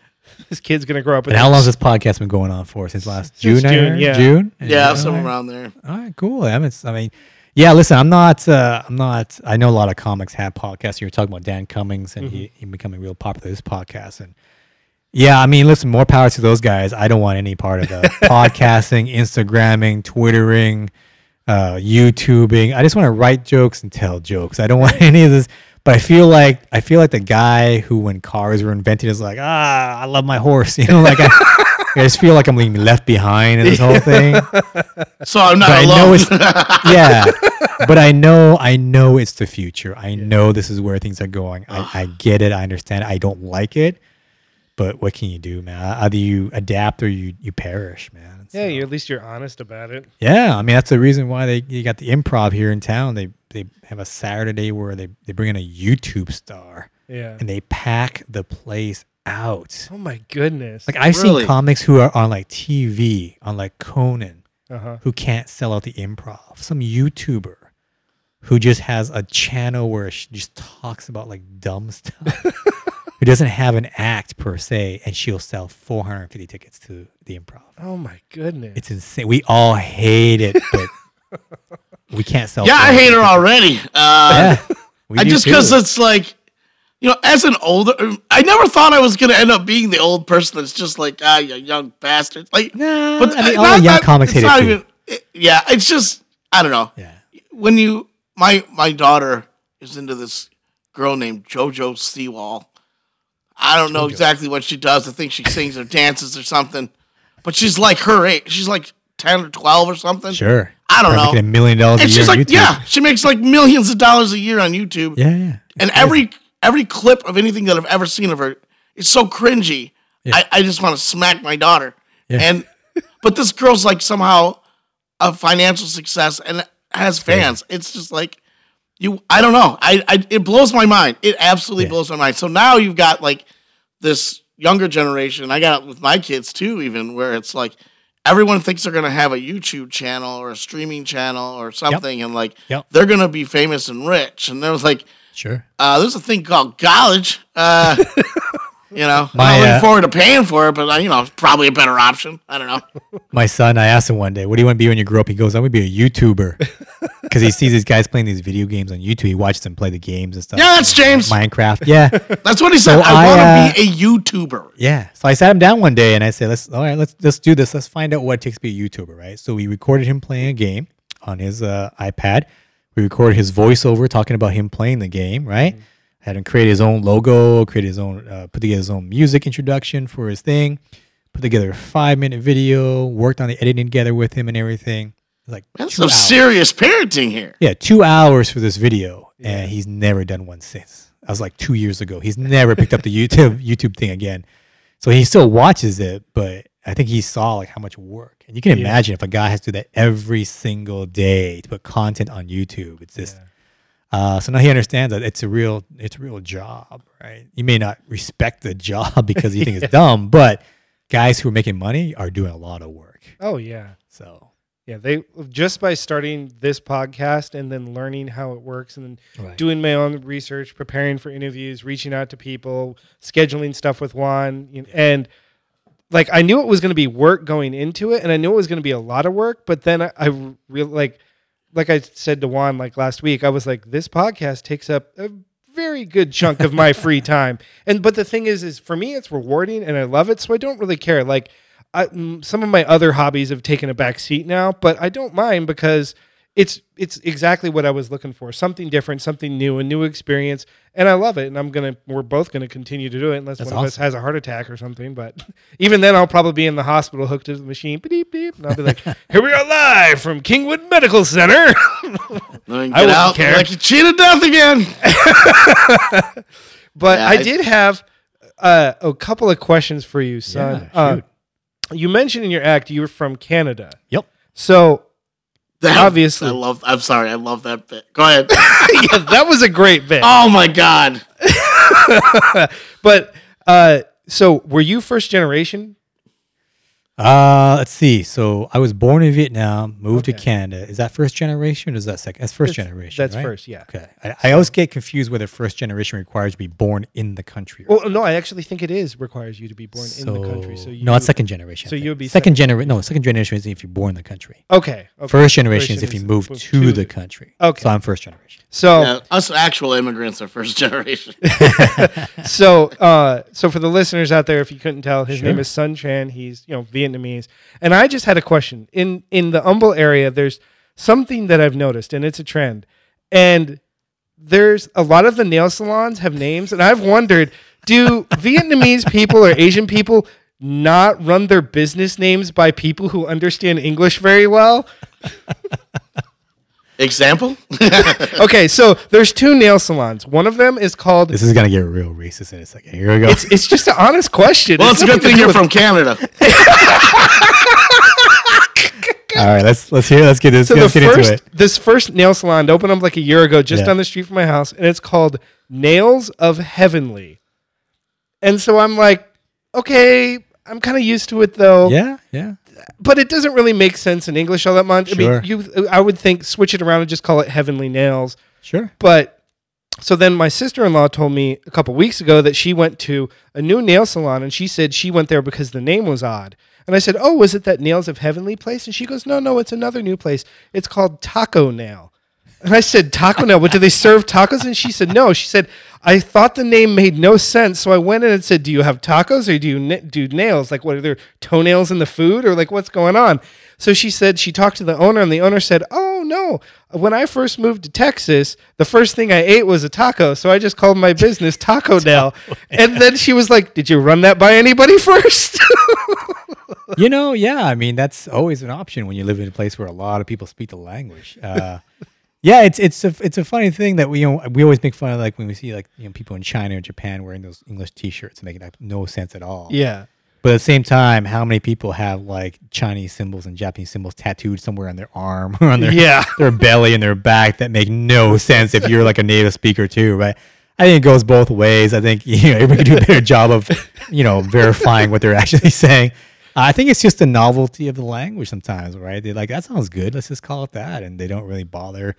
This kid's gonna grow up. And how long has this. this podcast been going on for? Since last Since June, June, yeah. June. yeah, All somewhere right. around there. All right, cool. I mean, I mean, yeah. Listen, I'm not. Uh, I'm not. I know a lot of comics have podcasts. You were talking about Dan Cummins and he, he becoming real popular. This podcast and yeah, I mean, listen, more power to those guys. I don't want any part of the podcasting, Instagramming, Twittering, uh, YouTubing. I just want to write jokes and tell jokes. I don't want any of this. But I feel like I feel like the guy who, when cars were invented, is like, ah, I love my horse. You know, like I, I just feel like I'm being left behind in this whole thing. So I'm not But I alone. know it's yeah, but I know I know it's the future. I know this is where things are going. I, I get it. I understand. I don't like it, but what can you do, man? Either you adapt or you you perish, man. Yeah, So- you at least you're honest about it. yeah. I mean, that's the reason why they you got the improv here in town. They they have a Saturday where they they bring in a YouTube star Yeah. and they pack the place out. Oh my goodness. Like I've Really? seen comics who are on like TV on like Conan uh huh. who can't sell out the improv. Some YouTuber who just has a channel where she just talks about like dumb stuff. Who doesn't have an act per se, and she'll sell 450 tickets to the improv. Oh my goodness. It's insane. We all hate it, but we can't sell. yeah, I hate her 450 already. Uh, Yeah, I just because it's like, you know, as an older, I never thought I was gonna end up being the old person that's just like, ah, you young bastard. Like, Nah, but I mean, all not young that- comics hate it too. even- it- yeah, it's just, I don't know. yeah, When you, my my daughter is into this girl named JoJo Siwa. I don't know exactly what she does. I think she sings or dances or something, but she's like her age. She's like ten or twelve or something. sure. I don't Probably know. Making a million dollars a And year she's on like, YouTube. yeah, she makes like millions of dollars a year on YouTube. yeah, yeah. And every every clip of anything that I've ever seen of her is so cringy. Yeah. I, I just want to smack my daughter. Yeah. And but this girl's like somehow a financial success and has fans. It's just like you I don't know. I, I it blows my mind. It absolutely Yeah. blows my mind. So now you've got like this younger generation. I got it with my kids too, even where it's like everyone thinks they're gonna have a YouTube channel or a streaming channel or something, and like Yep. they're gonna be famous and rich. And there's like Sure. uh, there's a thing called college. Uh, you know, My, I'm looking uh, forward to paying for it, but uh, you know, it's probably a better option. I don't know. My son, I asked him one day, "What do you want to be when you grow up?" He goes, "I want to be a YouTuber," because he sees these guys playing these video games on YouTube. He watches them play the games and stuff. Yeah, that's James. Minecraft. Yeah, That's what he said. So I, I, want uh, to be a YouTuber. yeah. So I sat him down one day and I said, "Let's all right, let's let's do this. Let's find out what it takes to be a YouTuber, right?" So we recorded him playing a game on his uh, iPad. We recorded his voiceover talking about him playing the game, right? Had him create his own logo, create his own, uh, put together his own music introduction for his thing, put together a five minute video, worked on the editing together with him and everything. It was like That's some hours. serious parenting here. Yeah, two hours for this video, and he's never done one since. I was like two years ago. He's never picked up the YouTube YouTube thing again. So he still watches it, but I think he saw like how much work. And you can Yeah. imagine if a guy has to do that every single day to put content on YouTube. It's just uh, so now he understands that it's a real it's a real job, right? You may not respect the job because you think it's dumb, but guys who are making money are doing a lot of work. oh yeah. So Yeah, they just by starting this podcast and then learning how it works and then Right. doing my own research, preparing for interviews, reaching out to people, scheduling stuff with Juan, you know, and like I knew it was going to be work going into it, and I knew it was going to be a lot of work. But then I, I real like, like I said to Juan like last week, I was like, this podcast takes up a very good chunk of my free time. And but the thing is, is for me, it's rewarding and I love it, so I don't really care. Like, I, mm, some of my other hobbies have taken a back seat now, but I don't mind because it's it's exactly what I was looking for. Something different, something new, a new experience, and I love it. And I'm gonna we're both gonna continue to do it unless That's one of us has a heart attack or something. But even then, I'll probably be in the hospital hooked to the machine, beep beep, and I'll be like, "Here we are live from Kingwood Medical Center." Then I get wouldn't out care. like you cheated death again. but Yeah, I I- did have uh, a couple of questions for you, son. Yeah, Uh, shoot. You mentioned in your act you were from Canada, Yep. so That- Obviously. I love. I'm sorry. I love that bit. Go ahead. yeah, that was a great bit. oh my god. But uh, so were you first generation? Uh, let's see. So I was born in Vietnam, moved to Canada. Is that first generation or is that second? That's first That's- generation. that's right? first, yeah. Okay. I, I always get confused whether first generation requires to be born in the country. Or Well, no, I actually think it is requires you to be born in the country. So you no, it's second generation. So you would be second generation. No, second generation is if you're born in the country. Okay. okay. First generation is if you is move move to the country. Okay. So I'm first generation. So Yeah, us actual immigrants are first generation. so uh so for the listeners out there if you couldn't tell his Sure. name is sun chan he's you know vietnamese. And i just had a question. In in the Humble area there's something that i've noticed and it's a trend. And there's a lot of the nail salons have names and i've wondered do vietnamese people or asian people not run their business names by people who understand english very well Example? okay so there's two nail salons one of them is called This is gonna get real racist in a second. Here we go. it's, it's just an honest question Well, it's a good thing you're with- from Canada. All right, let's let's hear. Let's get this. So the let's get into first, it. this first nail salon opened up like a year ago, just Yeah. down the street from my house, and it's called Nails of Heavenly. And so I'm like, okay, I'm kind of used to it though, Yeah, yeah. But it doesn't really make sense in English all that much. Sure. I mean, you, I would think switch it around and just call it Heavenly Nails. Sure. But so then my sister-in-law told me a couple weeks ago that she went to a new nail salon and she said she went there because the name was odd. And I said, "Oh, was it that Nails of Heavenly place?" And she goes, "No, no, it's another new place. It's called Taco Nail." And I said, "Taco Nail? But do they serve tacos?" And she said, "No." She said, "I thought the name made no sense, so I went in and said, "Do you have tacos or do you do nails? Like, what are there toenails in the food or like what's going on?" So she said she talked to the owner, and the owner said, "Oh no, when I first moved to Texas, the first thing I ate was a taco, so I just called my business Taco Nail." and then she was like, "Did you run that by anybody first? you know, yeah. I mean, that's always an option when you live in a place where a lot of people speak the language. Uh, yeah, it's it's a it's a funny thing that we you know we always make fun of like when we see like you know people in China or Japan wearing those English T-shirts and making like no sense at all. yeah, But at the same time, how many people have like Chinese symbols and Japanese symbols tattooed somewhere on their arm or on their Yeah. their belly and their back that make no sense if you're like a native speaker too, right? I think it goes both ways. I think you know everybody can do a better job of you know verifying what they're actually saying. I think it's just the novelty of the language sometimes, right? They're like, that sounds good. Let's just call it that, and they don't really bother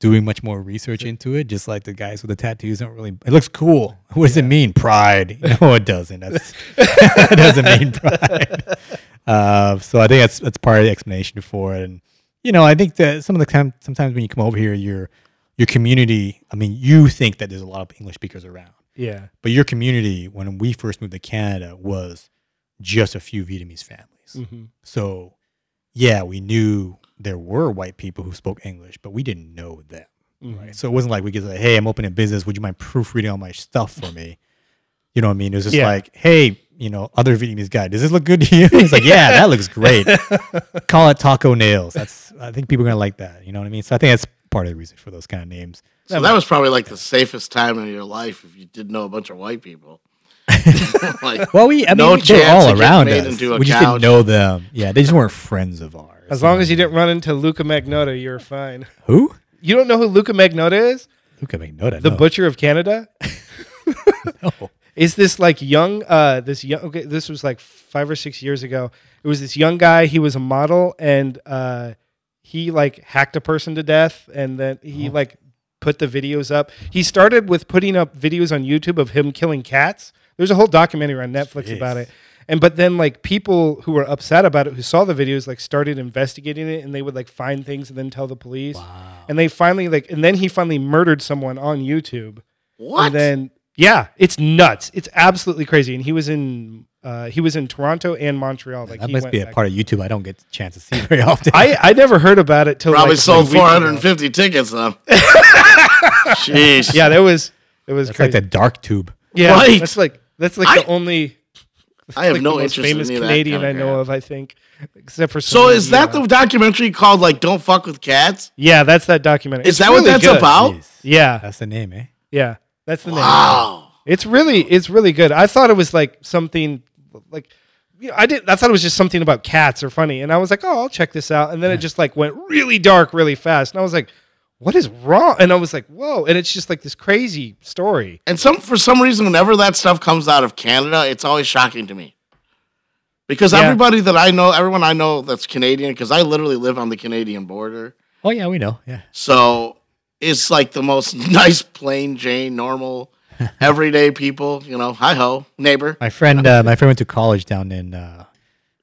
doing much more research into it. Just like the guys with the tattoos don't really. It looks cool. What does it mean? Pride? No, it doesn't. That's, it doesn't mean pride. Uh, so I think that's that's part of the explanation for it. And you know, I think that some of the time, sometimes when you come over here, your your community. I mean, you think that there's a lot of English speakers around, yeah, but your community, when we first moved to Canada, was just a few Vietnamese families. hmm So, yeah, we knew there were white people who spoke English, but we didn't know them. Mm-hmm. Right. So it wasn't like we could say, "Hey, I'm opening a business. Would you mind proofreading all my stuff for me?" You know what I mean? It was just Yeah. like, "Hey, you know, other Vietnamese guy, does this look good to you?" He's like, "Yeah, that looks great." Call it Taco Nails. That's I think people are gonna like that. You know what I mean? So I think that's part of the reason for those kind of names. So that was probably like the safest time in your life if you didn't know a bunch of white people. like, Well, we I mean No we- they're all around us. We just couch. didn't know them. Yeah, they just weren't friends of ours. As long as you didn't run into Luka Magnotta, you're fine. who You don't know who Luka Magnotta is? Luka Magnotta, The no. Butcher of Canada? No. is this like young uh this young okay this was like five or six years ago it was this young guy he was a model and uh he like hacked a person to death and then he like put the videos up he started with putting up videos on youtube of him killing cats there's a whole documentary on netflix Jeez. about it and but then like people who were upset about it who saw the videos like started investigating it and they would like find things and then tell the police wow. and they finally like and then he finally murdered someone on youtube what? and then yeah, it's nuts. It's absolutely crazy. And he was in uh, he was in Toronto and Montreal. Like that must be a part of YouTube I don't get a chance to see very often. I I never heard about it till Probably like, sold three ago. 450 tickets though. Jeez. Yeah, that was it was That's crazy. like the dark tube. yeah, Right. that's like that's like I- the only I have like no the most interest famous in any of that Canadian kind I of know crap. of. I think, except for So is that Celine the documentary called like "Don't Fuck with Cats"? yeah? That's that documentary. Is It's that what really that's good. about? Jeez. Yeah, That's the name, eh? yeah, that's the name. Wow. It's really it's really good. I thought it was like something like you know, I didn't. I thought it was just something about cats or funny, and I was like, oh, I'll check this out. And then it just like went really dark really fast, and I was like, what is wrong? And I was like, whoa! And it's just like this crazy story. And some for some reason, whenever that stuff comes out of Canada, it's always shocking to me. Because Yeah. everybody that I know, everyone I know that's Canadian, because I literally live on the Canadian border, Oh yeah, we know. Yeah. so it's like the most nice, plain Jane, normal, everyday people. You know, hi ho, neighbor. My friend, uh, my friend went to college down in uh,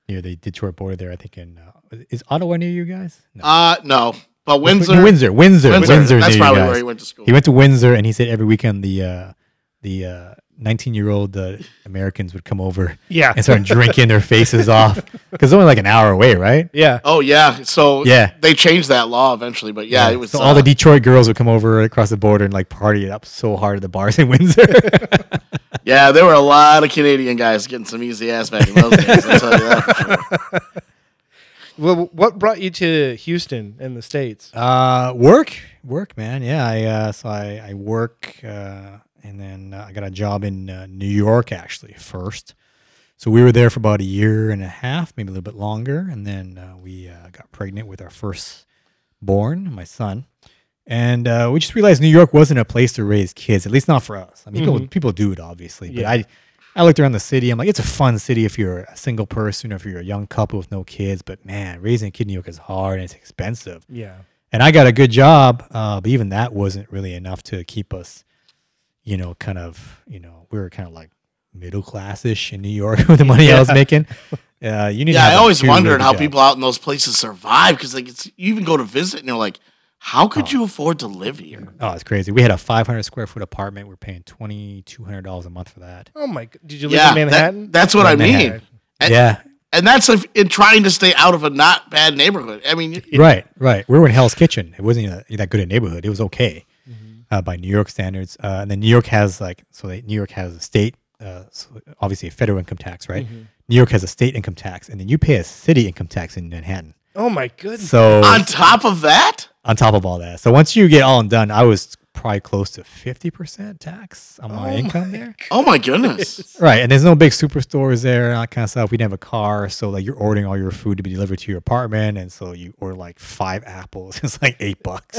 near the Detroit border there. I think in uh, is Ottawa near you guys? No. Uh no, but Windsor, Windsor, Windsor, Windsor, Windsor. that's probably where he went to school. He went to Windsor, and he said every weekend the uh, the uh, 19 year old uh, Americans would come over Yeah. and start drinking their faces off because it's only like an hour away, right? Yeah. Oh yeah, so Yeah. they changed that law eventually, but yeah, it was So all the uh, Detroit girls would come over across the border and like party it up so hard at the bars in Windsor. yeah, there were a lot of Canadian guys getting some easy ass back in those days. I'll tell you that for sure. Well, what brought you to Houston in the states? Uh, work, work, man. Yeah, I uh, so I I work, uh, and then uh, I got a job in uh, New York actually first. So we were there for about a year and a half, maybe a little bit longer, and then uh, we uh, got pregnant with our first born, my son, and uh, we just realized New York wasn't a place to raise kids, at least not for us. I mean, people people do it obviously, but Yeah. I. I looked around the city. I'm like, it's a fun city if you're a single person or if you're a young couple with no kids. But man, raising a kid in New York is hard and it's expensive Yeah. and I got a good job, uh, but even that wasn't really enough to keep us, you know, kind of, you know, we were kind of like middle classish in New York with the money I was making. Uh, you need. Yeah, have, I like, always wondered how jobs. people out in those places survive because like it's you even go to visit and you're like, how could you afford to live here? Oh, it's crazy. We had a 500 square foot apartment. We're paying twenty two hundred dollars a month for that. Oh my! Did you live Yeah, in that- Manhattan? that's what Yeah, I mean. And, yeah, and that's if, in trying to stay out of a not bad neighborhood. I mean, it- right, right. We were in Hell's Kitchen. It wasn't a, that good a neighborhood. It was okay Mm-hmm. uh, by New York standards. Uh, and then New York has like so. They, New York has a state, uh, so obviously a federal income tax, right? Mm-hmm. New York has a state income tax, and then you pay a city income tax in Manhattan. oh my goodness! So on top of that, on top of all that, so once you get all done, I was probably close to fifty percent tax on my Oh income my there. oh my goodness. Right, and there's no big superstores there and all that kind of stuff. We didn't have a car, so like you're ordering all your food to be delivered to your apartment, and so you order like five apples. It's like eight bucks.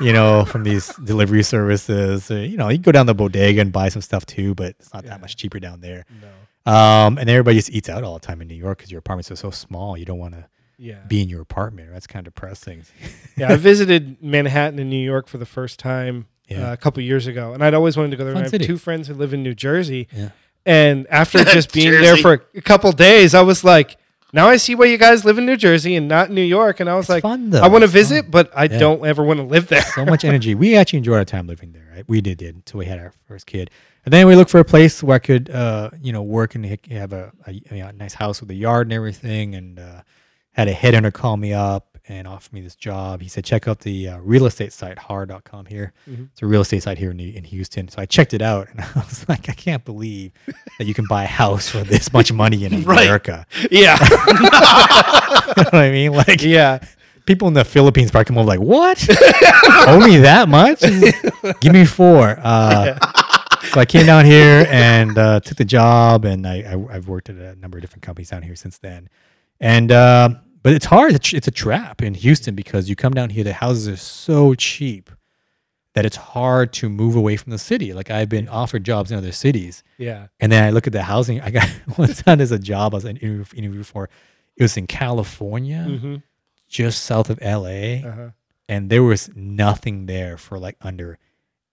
you know, from these delivery services. Uh, you know, you can go down the bodega and buy some stuff too, but it's not that much cheaper down there. No. Um, and everybody just eats out all the time in New York because your apartments are so small. You don't want to Yeah. be in your apartment. That's kind of depressing. yeah. I visited Manhattan and New York for the first time Yeah. uh, a couple years ago, and I'd always wanted to go there. And I have two friends who live in New Jersey, Yeah. and after just being there for a couple days, I was like. Now I see why you guys live in New Jersey and not New York, and I was It's like, fun. I want to It's fun. visit, but I Yeah. don't ever want to live there. so much energy. We actually enjoyed our time living there. Right? We did, did until we had our first kid, and then we looked for a place where I could, uh, you know, work and have a, a, a nice house with a yard and everything. And uh, had a headhunter call me up and offer me this job. He said, check out the uh, real estate site har.com here. Mhm. It's a real estate site here in, in Houston. So I checked it out, and I was like, I can't believe that you can buy a house for this much money in Right. America. yeah, you know what I mean? Like, yeah. people in the Philippines probably come over like, what? Only that much? Give me four. Uh, so I came down here and uh, took the job, and I, I, I've worked at a number of different companies down here since then. And uh, but it's hard. It's, it's a trap in Houston because you come down here, the houses are so cheap that it's hard to move away from the city. Like I've been offered jobs in other cities, Yeah. and then I look at the housing. I got one time there's a job I was an interview, for. It was in California hmm just south of LA, Uh-huh. and there was nothing there for like under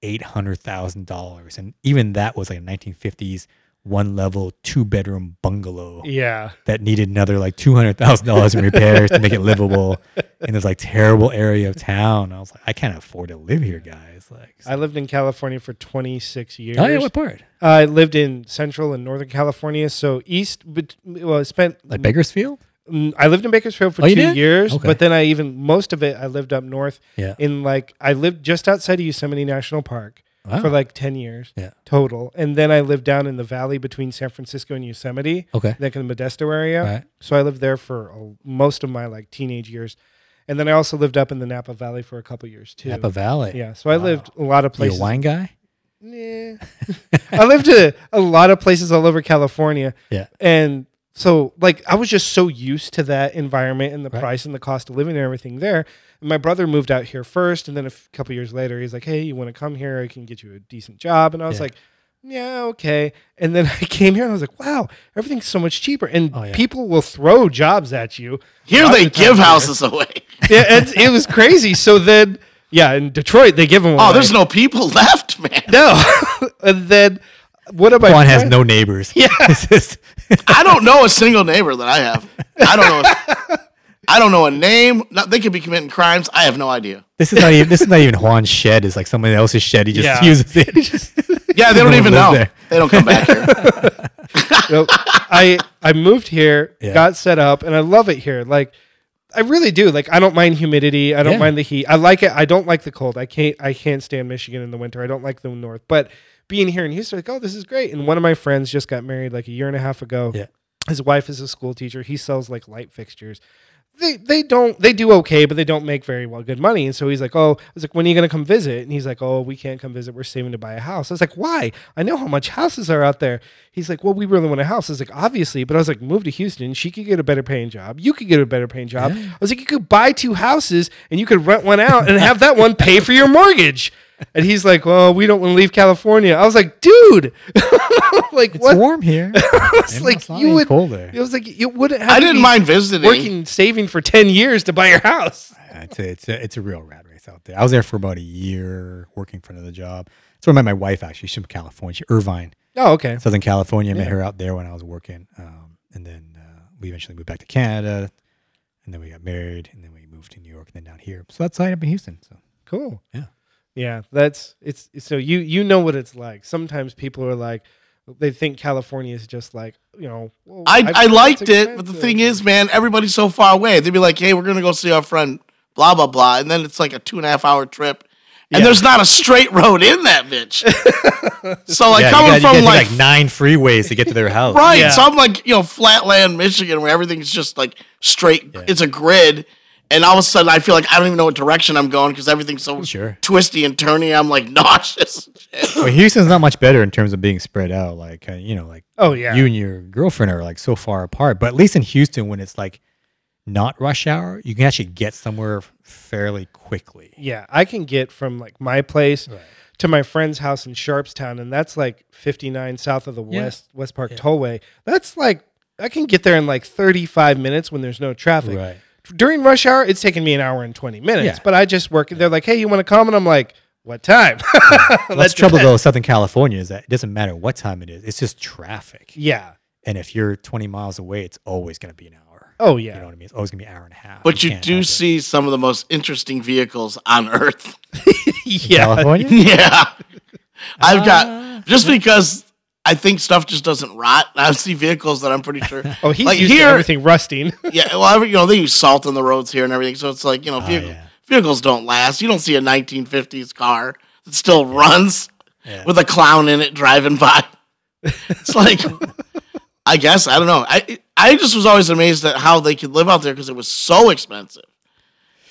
eight hundred thousand dollars, and even that was like a nineteen fifties one level two bedroom bungalow Yeah. that needed another like two hundred thousand dollars in repairs to make it livable in this like terrible area of town. I was like, I can't afford to live here, guys. Like, I lived in California for 26 years. oh yeah, what part? I lived in Central and Northern California. So east, bet- well, I spent Like Bakersfield? Mm, I lived in Bakersfield for Oh, two years, Okay. but then I even most of it I lived up north Yeah. in like I lived just outside of Yosemite National Park Wow. for like 10 years Yeah. total. And then I lived down in the valley between San Francisco and Yosemite, okay. like in the Modesto area. Right. So I lived there for a, most of my like teenage years. And then I also lived up in the Napa Valley for a couple years too. Napa Valley. Yeah, so I Wow. lived a lot of You a places. wine guy? Nah. I lived a, a lot of places all over California. Yeah. And so like I was just so used to that environment and the price and the cost of living and everything there. And my brother moved out here first, and then a f- couple years later, he's like, "Hey, you want to come here? I can get you a decent job." And I was Yeah. like, "Yeah, okay." And then I came here and I was like, "Wow, everything's so much cheaper." And Oh, yeah. people will throw jobs at you. Here they of times give here. houses away. Yeah, it's, it was crazy. So then, yeah, in Detroit they give them. Oh, there's no people left, man. no. and then what am I? Juan has no neighbors. Yeah. I don't know a single neighbor that I have. I don't know. A, I don't know a name. No, they could be committing crimes. I have no idea. this is not even this is not even Juan's shed. It's like someone else's shed. He just Yeah. uses it. Yeah, they don't even know. there. They don't come back here. Nope. I I moved here, Yeah. got set up, and I love it here. Like I really do. Like I don't mind humidity. I don't Yeah. mind the heat. I like it. I don't like the cold. I can't I can't stand Michigan in the winter. I don't like the north. But being here in Houston, like, oh, this is great. And one of my friends just got married like a year and a half ago. Yeah. His wife is a school teacher. He sells like light fixtures. They they don't they do okay, but they don't make very well good money. And so he's like, oh, I was like, when are you gonna come visit? And he's like, oh, we can't come visit. We're saving to buy a house. I was like, why? I know how much houses are out there. He's like, well, we really want a house. I was like, obviously, but I was like, move to Houston. She could get a better paying job. You could get a better paying job. I was like, you could buy two houses and you could rent one out and have that one pay for your mortgage. And he's like, well, we don't want to leave California. I was like, dude, like It's what? warm here. It's It's like not you would. cold there. It was like you wouldn't have. I didn't be mind visiting. working saving for 10 years to buy your house. Yeah, It's a, it's a, it's a real rat race out there. I was there for about a year working for another job. That's where I met my wife. Actually, she's from California. She, Irvine, Oh, okay. Southern California. I met her out there when I was working, um, and then uh, we eventually moved back to Canada, and then we got married, and then we moved to New York, and then down here. So that's how I ended up in Houston. So Cool. Yeah. Yeah, that's it's so you you know what it's like. Sometimes people are like they think California is just like, you know, well, I, I've I liked it, but the thing is, man, everybody's so far away. They'd be like, "Hey, we're gonna go see our friend," blah blah blah, and then it's like a two and a half hour trip, and Yeah. there's not a straight road in that bitch. so like yeah, coming you got, from you like, like nine freeways to get to their house. right, Yeah. so I'm like you know flatland Michigan where everything's just like straight. It's a grid. And all of a sudden, I feel like I don't even know what direction I'm going because everything's so Sure. twisty and turny. I'm like nauseous. Well, Houston's not much better in terms of being spread out. Like uh, you know, like Oh yeah. you and your girlfriend are like so far apart. But at least in Houston, when it's like not rush hour, you can actually get somewhere fairly quickly. yeah, I can get from like my place Right. to my friend's house in Sharpstown and that's like 59 south of the Yeah. West West Park Yeah. Tollway. That's like I can get there in like 35 minutes when there's no traffic. Right. During rush hour, it's taken me an hour and 20 minutes, Yeah. but I just work they're like, "Hey, you want to come?" and I'm like, "What time?" Well, that's the trouble though. with Southern California is that it doesn't matter what time it is. It's just traffic. Yeah. And if you're 20 miles away, it's always going to be an hour. Oh yeah. You know what I mean? It's always going to be an hour and a half. But you can't do help it. see some of the most interesting vehicles on Earth. yeah. California. Yeah. I've Ah. got just because I think stuff just doesn't rot. I see vehicles that I'm pretty sure. Oh, he's like here, everything rusting. yeah. Well, every- you know they use salt on the roads here and everything, so it's like you know oh, vehicle, Oh, yeah. vehicles don't last. You don't see a 1950s car that still runs Yeah. with a clown in it driving by. It's like, I guess I don't know. I I just was always amazed at how they could live out there because it was so expensive.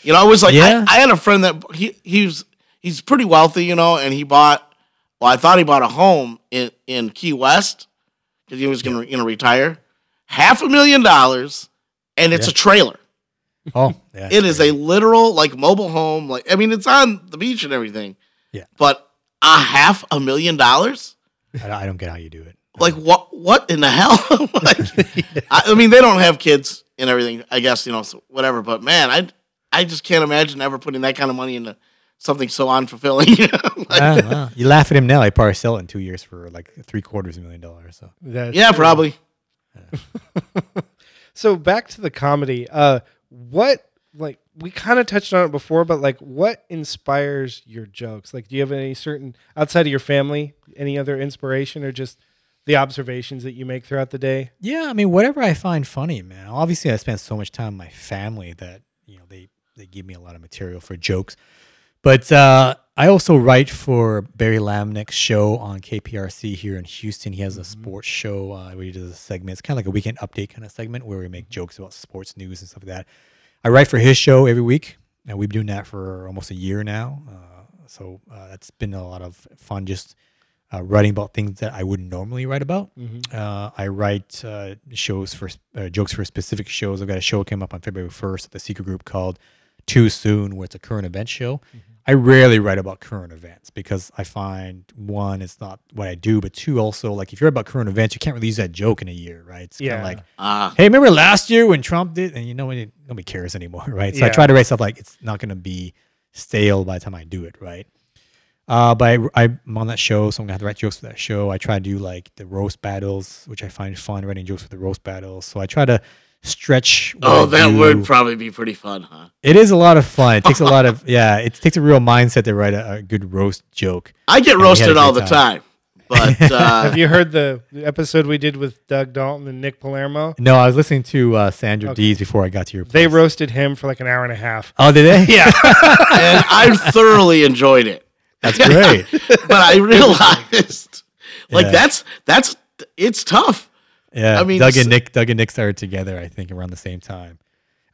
You know, I was like Yeah. I, I had a friend that he he was he's pretty wealthy, you know, and he bought. Well, I thought he bought a home in in Key West because he was going to you know retire. Half a million dollars, and it's Yeah. a trailer. Oh, yeah. It is a literal like mobile home. Like I mean, it's on the beach and everything. Yeah. But a half a million dollars? I, I don't get how you do it. Like what? What in the hell? like, I, I mean, they don't have kids and everything. I guess you know, so whatever. But man, I I just can't imagine ever putting that kind of money into something so unfulfilling. Like, Ah, well, you laugh at him now. I probably sell it in two years for like three quarters of a million dollars. So That's yeah, true. probably. So back to the comedy. Uh, what like we kind of touched on it before, but like what inspires your jokes? Like, do you have any certain outside of your family, any other inspiration, or just the observations that you make throughout the day? yeah, I mean, whatever I find funny, man. Obviously, I spend so much time with my family that you know they they give me a lot of material for jokes. But uh, I also write for Barry Lamnick's show on KPRC here in Houston. He has a sports show uh, where he does a segment. It's kind of like a weekend update kind of segment where we make jokes about sports news and stuff like that. I write for his show every week, and we've been doing that for almost a year now. Uh, so uh, that's been a lot of fun just uh, writing about things that I wouldn't normally write about. Mhm. Uh, I write uh, shows for uh, jokes for specific shows. I've got a show that came up on February 1st at the Secret Group called Too Soon, where it's a current event show. I rarely write about current events because I find one, it's not what I do, but two, also like if you're about current events, you can't really use that joke in a year, right? It's kind Yeah. of like, Ah, hey, remember last year when Trump did, and you know, it- nobody cares anymore, right? So I try to write stuff like it's not going to be stale by the time I do it, right? Uh, but I, I'm on that show, so I'm gonna have to write jokes for that show. I try to do like the roast battles, which I find fun writing jokes for the roast battles. So I try to stretch. oh, that do. would probably be pretty fun, huh? It is a lot of fun. It takes a lot of yeah. It takes a real mindset to write a, a good roast joke. I get we had a roasted all the time, time. but uh, Have you heard the the episode we did with Doug Dalton and Nick Palermo? No, I was listening to uh, Sandra Okay. Dees before I got to your. They roasted him for like an hour and a half. Oh, did they? Yeah. and I thoroughly enjoyed it. That's great. But I realized, like Yeah. that's that's it's tough. Yeah, I mean, Doug and Nick, Doug and Nick started together, I think, around the same time.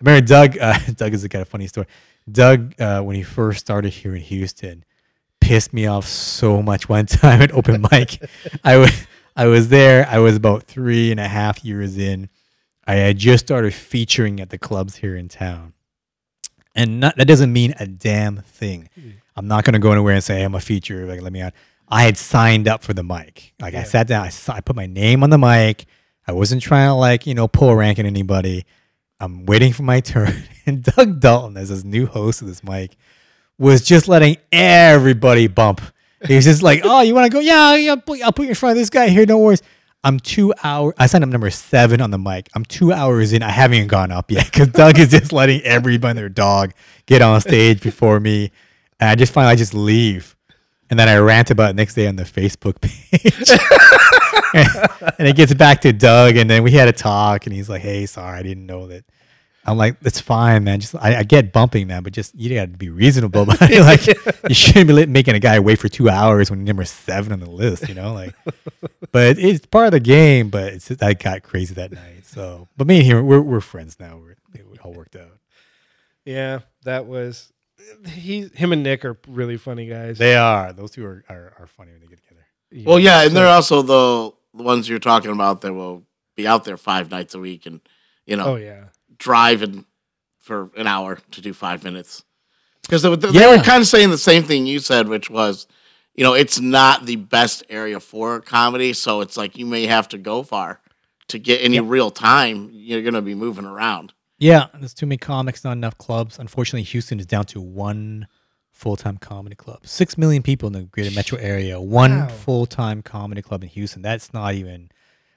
I remember Doug. Uh, Doug is a kind of funny story. Doug, uh, when he first started here in Houston, pissed me off so much. One time at open mic, I was I was there. I was about three and a half years in. I had just started featuring at the clubs here in town, and not, that doesn't mean a damn thing. I'm not going to go anywhere and say I'm a feature. Like, let me on. I had signed up for the mic. Like, I sat down. I, I put my name on the mic. I wasn't trying to like you know pull rank in anybody. I'm waiting for my turn, and Doug Dalton, as his new host of this mic, was just letting everybody bump. He was just like, "Oh, you want to go? Yeah, yeah. I'll put, you in front of this guy here. No worries." I'm two hours. I signed up number seven on the mic. I'm two hours in. I haven't even gone up yet because Doug is just letting everybody and their dog get on stage before me, and I just finally I just leave, and then I rant about it next day on the Facebook page. and it gets back to Doug, and then we had a talk, and he's like, "Hey, sorry, I didn't know that." I'm like, "That's fine, man. Just I, I get bumping, man, but just you got to be reasonable about it. Like, you shouldn't be making a guy wait for two hours when you're number seven on the list, you know? Like, but it's part of the game. But it's I got crazy that night. So, but me and him, we're we're friends now. We're it all worked out. Yeah, that was he. Him and Nick are really funny guys. They are those two are are, are funny when they get together. Well, yeah, and they're also the the ones you're talking about that will be out there five nights a week, and you know, Oh yeah. driving for an hour to do five minutes. Because they, were- they were kind of saying the same thing you said, which was, you know, it's not the best area for comedy, so it's like you may have to go far to get any real time. You're going to be moving around. Yeah, there's too many comics, not enough clubs. Unfortunately, Houston is down to one full time comedy club. Six million people in the greater metro area. One Wow. full time comedy club in Houston. That's not even.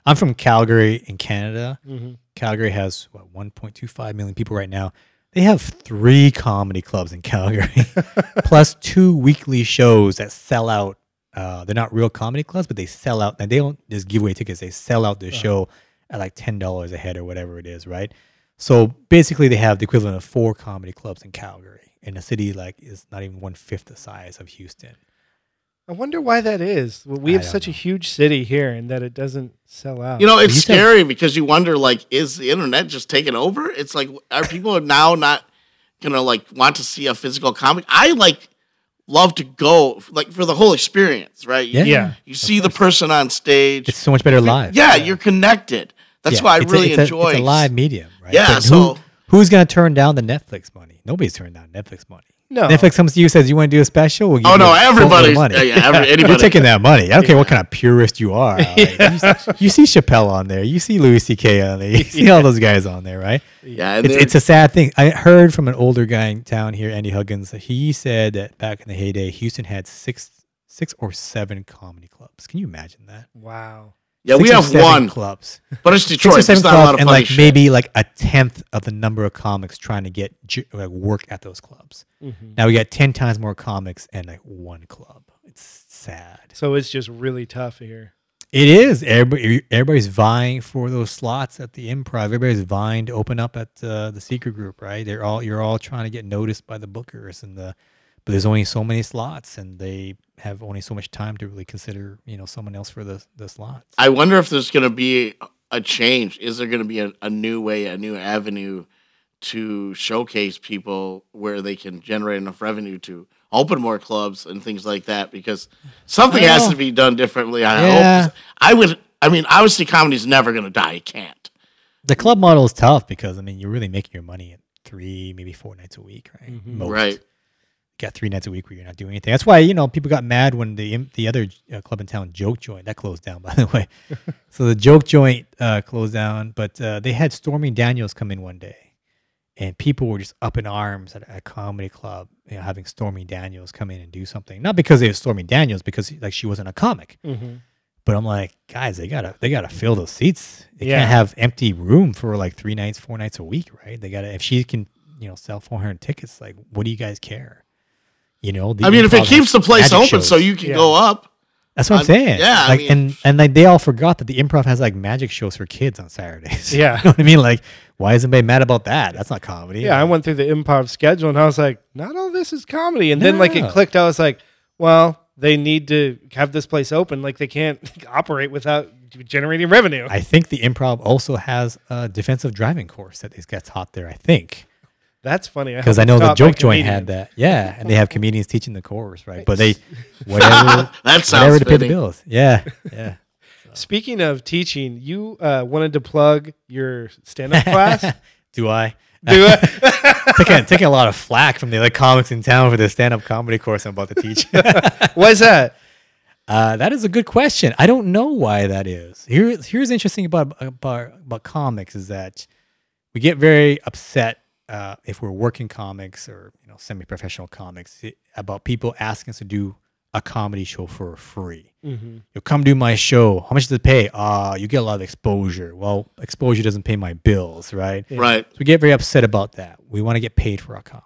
I'm from Calgary in Canada. hmm Calgary has what 1.25 million people right now. They have three comedy clubs in Calgary, plus two weekly shows that sell out. Uh, they're not real comedy clubs, but they sell out, and they don't just give away tickets. They sell out the show at like ten dollars a head or whatever it is, right? So basically, they have the equivalent of four comedy clubs in Calgary, in a city like is not even one fifth the size of Houston. I wonder why that is. Well, we I have don't such a huge city here, and that it doesn't sell out. You know, it's You said- scary because you wonder, like, is the internet just taking over? It's like, are people now not gonna like want to see a physical comic? I like love to go like for the whole experience, right? You, Yeah. yeah. you see the person on stage. It's so much better live. yeah, you're connected. That's Yeah, why I it's a- really it's a, enjoy. It's a live medium, right? Yeah, But so- who, who's going to turn down the Netflix money? Nobody's turning down Netflix money. No. Netflix comes to you says you want to do a special. We'll give Oh you no, a boatload of everybody's money. yeah, yeah every, You're taking that money. I don't care what kind of purist you are. Like, you, you see Chappelle on there. You see Louis C.K. on there. You see all those guys on there, right? yeah, It's, it's a sad thing. I heard from an older guy in town here, Andy Huggins. He said that back in the heyday, Houston had six, six or seven comedy clubs. Can you imagine that? wow. Yeah, we Six or have one, clubs. but it's Six Detroit. or There's seven not a lot clubs, of and like shit. maybe like a tenth of the number of comics trying to get like work at those clubs. Mhm. Now we got ten times more comics and like one club. It's sad. So it's just really tough here. It is. Everybody, everybody's vying for those slots at the improv. Everybody's vying to open up at uh, the secret group, right? They're all you're all trying to get noticed by the bookers and the, but there's only so many slots, and they have only so much time to really consider, you know, someone else for the the slots. I wonder if there's going to be a change. Is there going to be a, a new way, a new avenue to showcase people where they can generate enough revenue to open more clubs and things like that because something has know. to be done differently. I Yeah. hope. I would. I mean, obviously, comedy's never going to die. It can't. The club model is tough because I mean you're really making your money at three, maybe four nights a week, right? Mhm. Right. Got three nights a week where you're not doing anything. That's why you know people got mad when the the other uh, club in town, Joke Joint, that closed down. By the way, so the Joke Joint uh, closed down, but uh, they had Stormy Daniels come in one day, and people were just up in arms at a comedy club, you know, having Stormy Daniels come in and do something. Not because they were Stormy Daniels, because like she wasn't a comic. Mm-hmm. But I'm like, guys, they gotta they gotta fill those seats. They Yeah. can't have empty room for like three nights, four nights a week, right? They gotta if she can, you know, sell 400 tickets. Like, what do you guys care? You know, the I mean, if it keeps the place magic open so you can Yeah. go up. that's what I'm I'm- saying. yeah, I mean- and and like they all forgot that the improv has like magic shows for kids on Saturdays. Yeah. you know what I mean? Like, why is anybody mad about that? That's not comedy. Yeah, I went through the improv schedule and I was like, not all this is comedy. And then like it clicked. I was like, well, they need to have this place open. Like they can't operate without generating revenue. I think the improv also has a defensive driving course that gets guys taught there. I think. That's funny because hope I know the joke joint had that. Yeah, and they have comedians teaching the course, right? But they whatever That sounds whatever to pay the bills. Yeah, yeah. Speaking of teaching, you uh, wanted to plug your stand-up class. Do I? Do it. taking taking a lot of flack from the other comics in town for the stand up comedy course I'm about to teach. Why's that? uh, that is a good question. I don't know why that is. Here, here's interesting about about about comics is that we get very upset uh, if we're working comics or you know semi professional comics i- about people asking us to do a comedy show for free. Mm-hmm. You'll come do my show. How much does it pay? Uh, you get a lot of exposure. Well, exposure doesn't pay my bills, right? Yeah. Right. So we get very upset about that. We want to get paid for our comedy.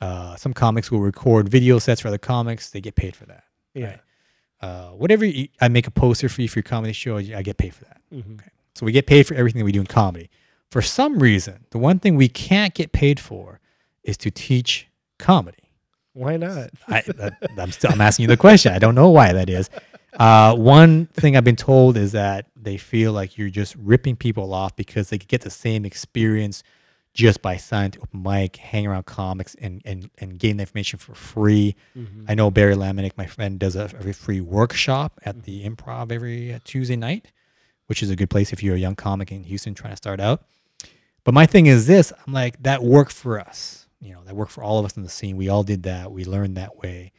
Uh, some comics will record video sets for other comics. They get paid for that. Yeah. Uh, whatever you, I make a poster for you for your comedy show, I get paid for that. Mhm. So we get paid for everything that we do in comedy. For some reason, the one thing we can't get paid for is to teach comedy. Why not? I, that, I'm still I'm asking you the question. I don't know why that is. Uh, one thing I've been told is that they feel like you're just ripping people off because they get the same experience just by signing to open mic, hang around comics, and and and gain the information for free. Mm-hmm. I know Barry Lamanick, my friend, does a, a free workshop at the Improv every uh, Tuesday night, which is a good place if you're a young comic in Houston trying to start out. But my thing is this: I'm like that worked for us. You know, that worked for all of us in the scene. We all did that. We learned that way.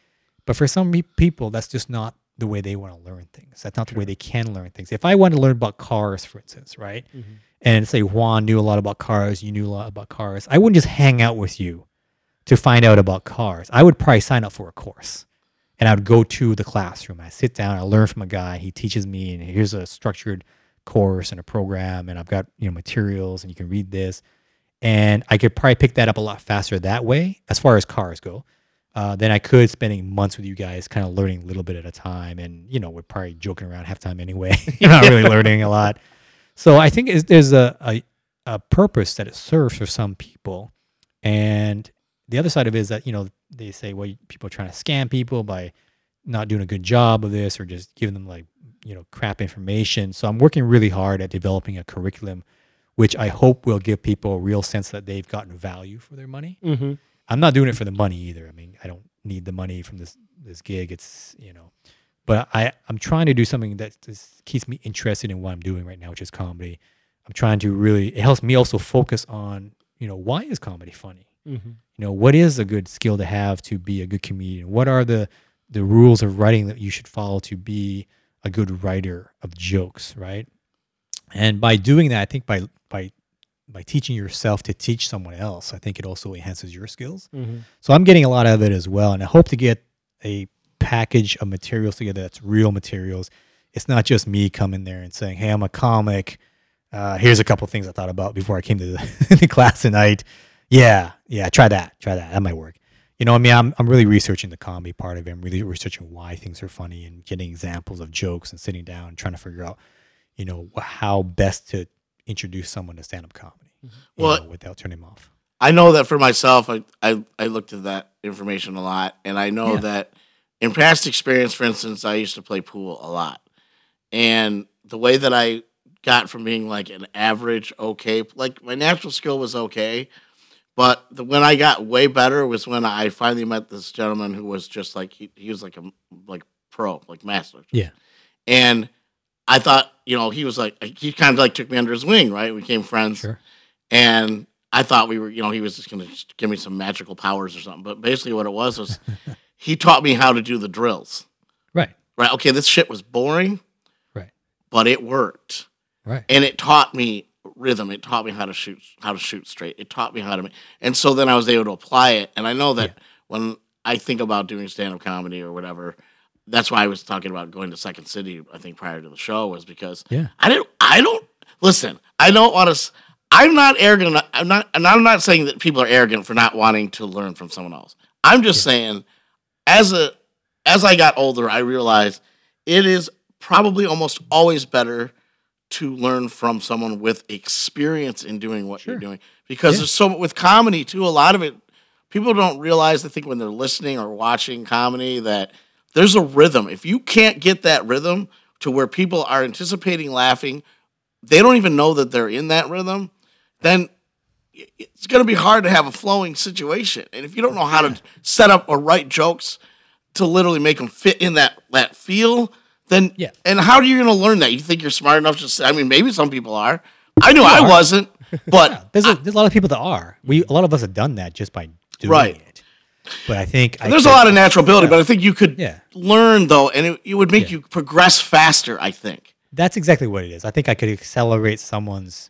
But for some people, that's just not the way they want to learn things. That's not the way they can learn things. If I want to learn about cars, for instance, right? Mm-hmm. And say Juan knew a lot about cars, you knew a lot about cars, I wouldn't just hang out with you to find out about cars. I would probably sign up for a course and I would go to the classroom. I sit down, I learn from a guy, he teaches me, and here's a structured course and a program, and I've got you know materials, and you can read this, and I could probably pick that up a lot faster that way as far as cars go. Uh, than I could spending months with you guys, kind of learning a little bit at a time, and you know we're probably joking around half time anyway. You're not really learning a lot. So I think there's a, a a purpose that it serves for some people, and the other side of it is that you know they say well people are trying to scam people by not doing a good job of this or just giving them like you know crap information. So I'm working really hard at developing a curriculum, which I hope will give people a real sense that they've gotten value for their money. Mm-hmm. I'm not doing it for the money either. I mean, I don't need the money from this this gig. It's you know, but I I'm trying to do something that just keeps me interested in what I'm doing right now, which is comedy. I'm trying to really it helps me also focus on you know why is comedy funny. Mm-hmm. You know, what is a good skill to have to be a good comedian? What are the the rules of writing that you should follow to be a good writer of jokes, right? And by doing that, I think by by by teaching yourself to teach someone else, I think it also enhances your skills. Mm-hmm. So I'm getting a lot of it as well, and I hope to get a package of materials together that's real materials. It's not just me coming there and saying, "Hey, I'm a comic. Uh, here's a couple things I thought about before I came to the, the class tonight." Yeah, yeah, try that, try that. That might work. You know, I mean, I'm I'm really researching the comedy part of it. I'm really researching why things are funny and getting examples of jokes and sitting down and trying to figure out, you know, how best to introduce someone to stand-up comedy mm-hmm. you Well, know, without turning them off. I know that for myself, I, I, I looked at that information a lot. And I know Yeah. that in past experience, for instance, I used to play pool a lot. And the way that I got from being like an average okay. Like my natural skill was okay, but the, when I got way better was when I finally met this gentleman who was just like he, he was like a like pro like master. Yeah. And I thought you know he was like he kind of like took me under his wing. Right, we became friends. Sure. And I thought we were you know he was just gonna give me some magical powers or something. But basically what it was was he taught me how to do the drills. Right. Right. Okay, this shit was boring, Right. but it worked Right. and it taught me rhythm. It taught me how to shoot, how to shoot straight. It taught me how to, make, and so then I was able to apply it. And I know that when I think about doing stand up comedy or whatever, that's why I was talking about going to Second City. I think prior to the show was because Yeah. I didn't. I don't listen. I don't want to. I'm not arrogant. I'm not, and I'm not saying that people are arrogant for not wanting to learn from someone else. I'm just saying, as a as I got older, I realized it is probably almost always better to learn from someone with experience in doing what you're doing because Yeah. there's so with comedy too. A lot of it, people don't realize. I think when they're listening or watching comedy that there's a rhythm. If you can't get that rhythm to where people are anticipating laughing, they don't even know that they're in that rhythm, then it's going to be hard to have a flowing situation. And if you don't know how to set up or write jokes to literally make them fit in that that feel, then Yeah. And how are you going to learn that? You think you're smart enough to say? I mean, maybe some people are. I knew I are. wasn't, but There's a, there's a lot of people that are. We a lot of us have done that just by doing Right. it. But I think I there's a lot of natural ability. But I think you could Yeah. learn though, and it, it would make Yeah. you progress faster. I think. That's exactly what it is. I think I could accelerate someone's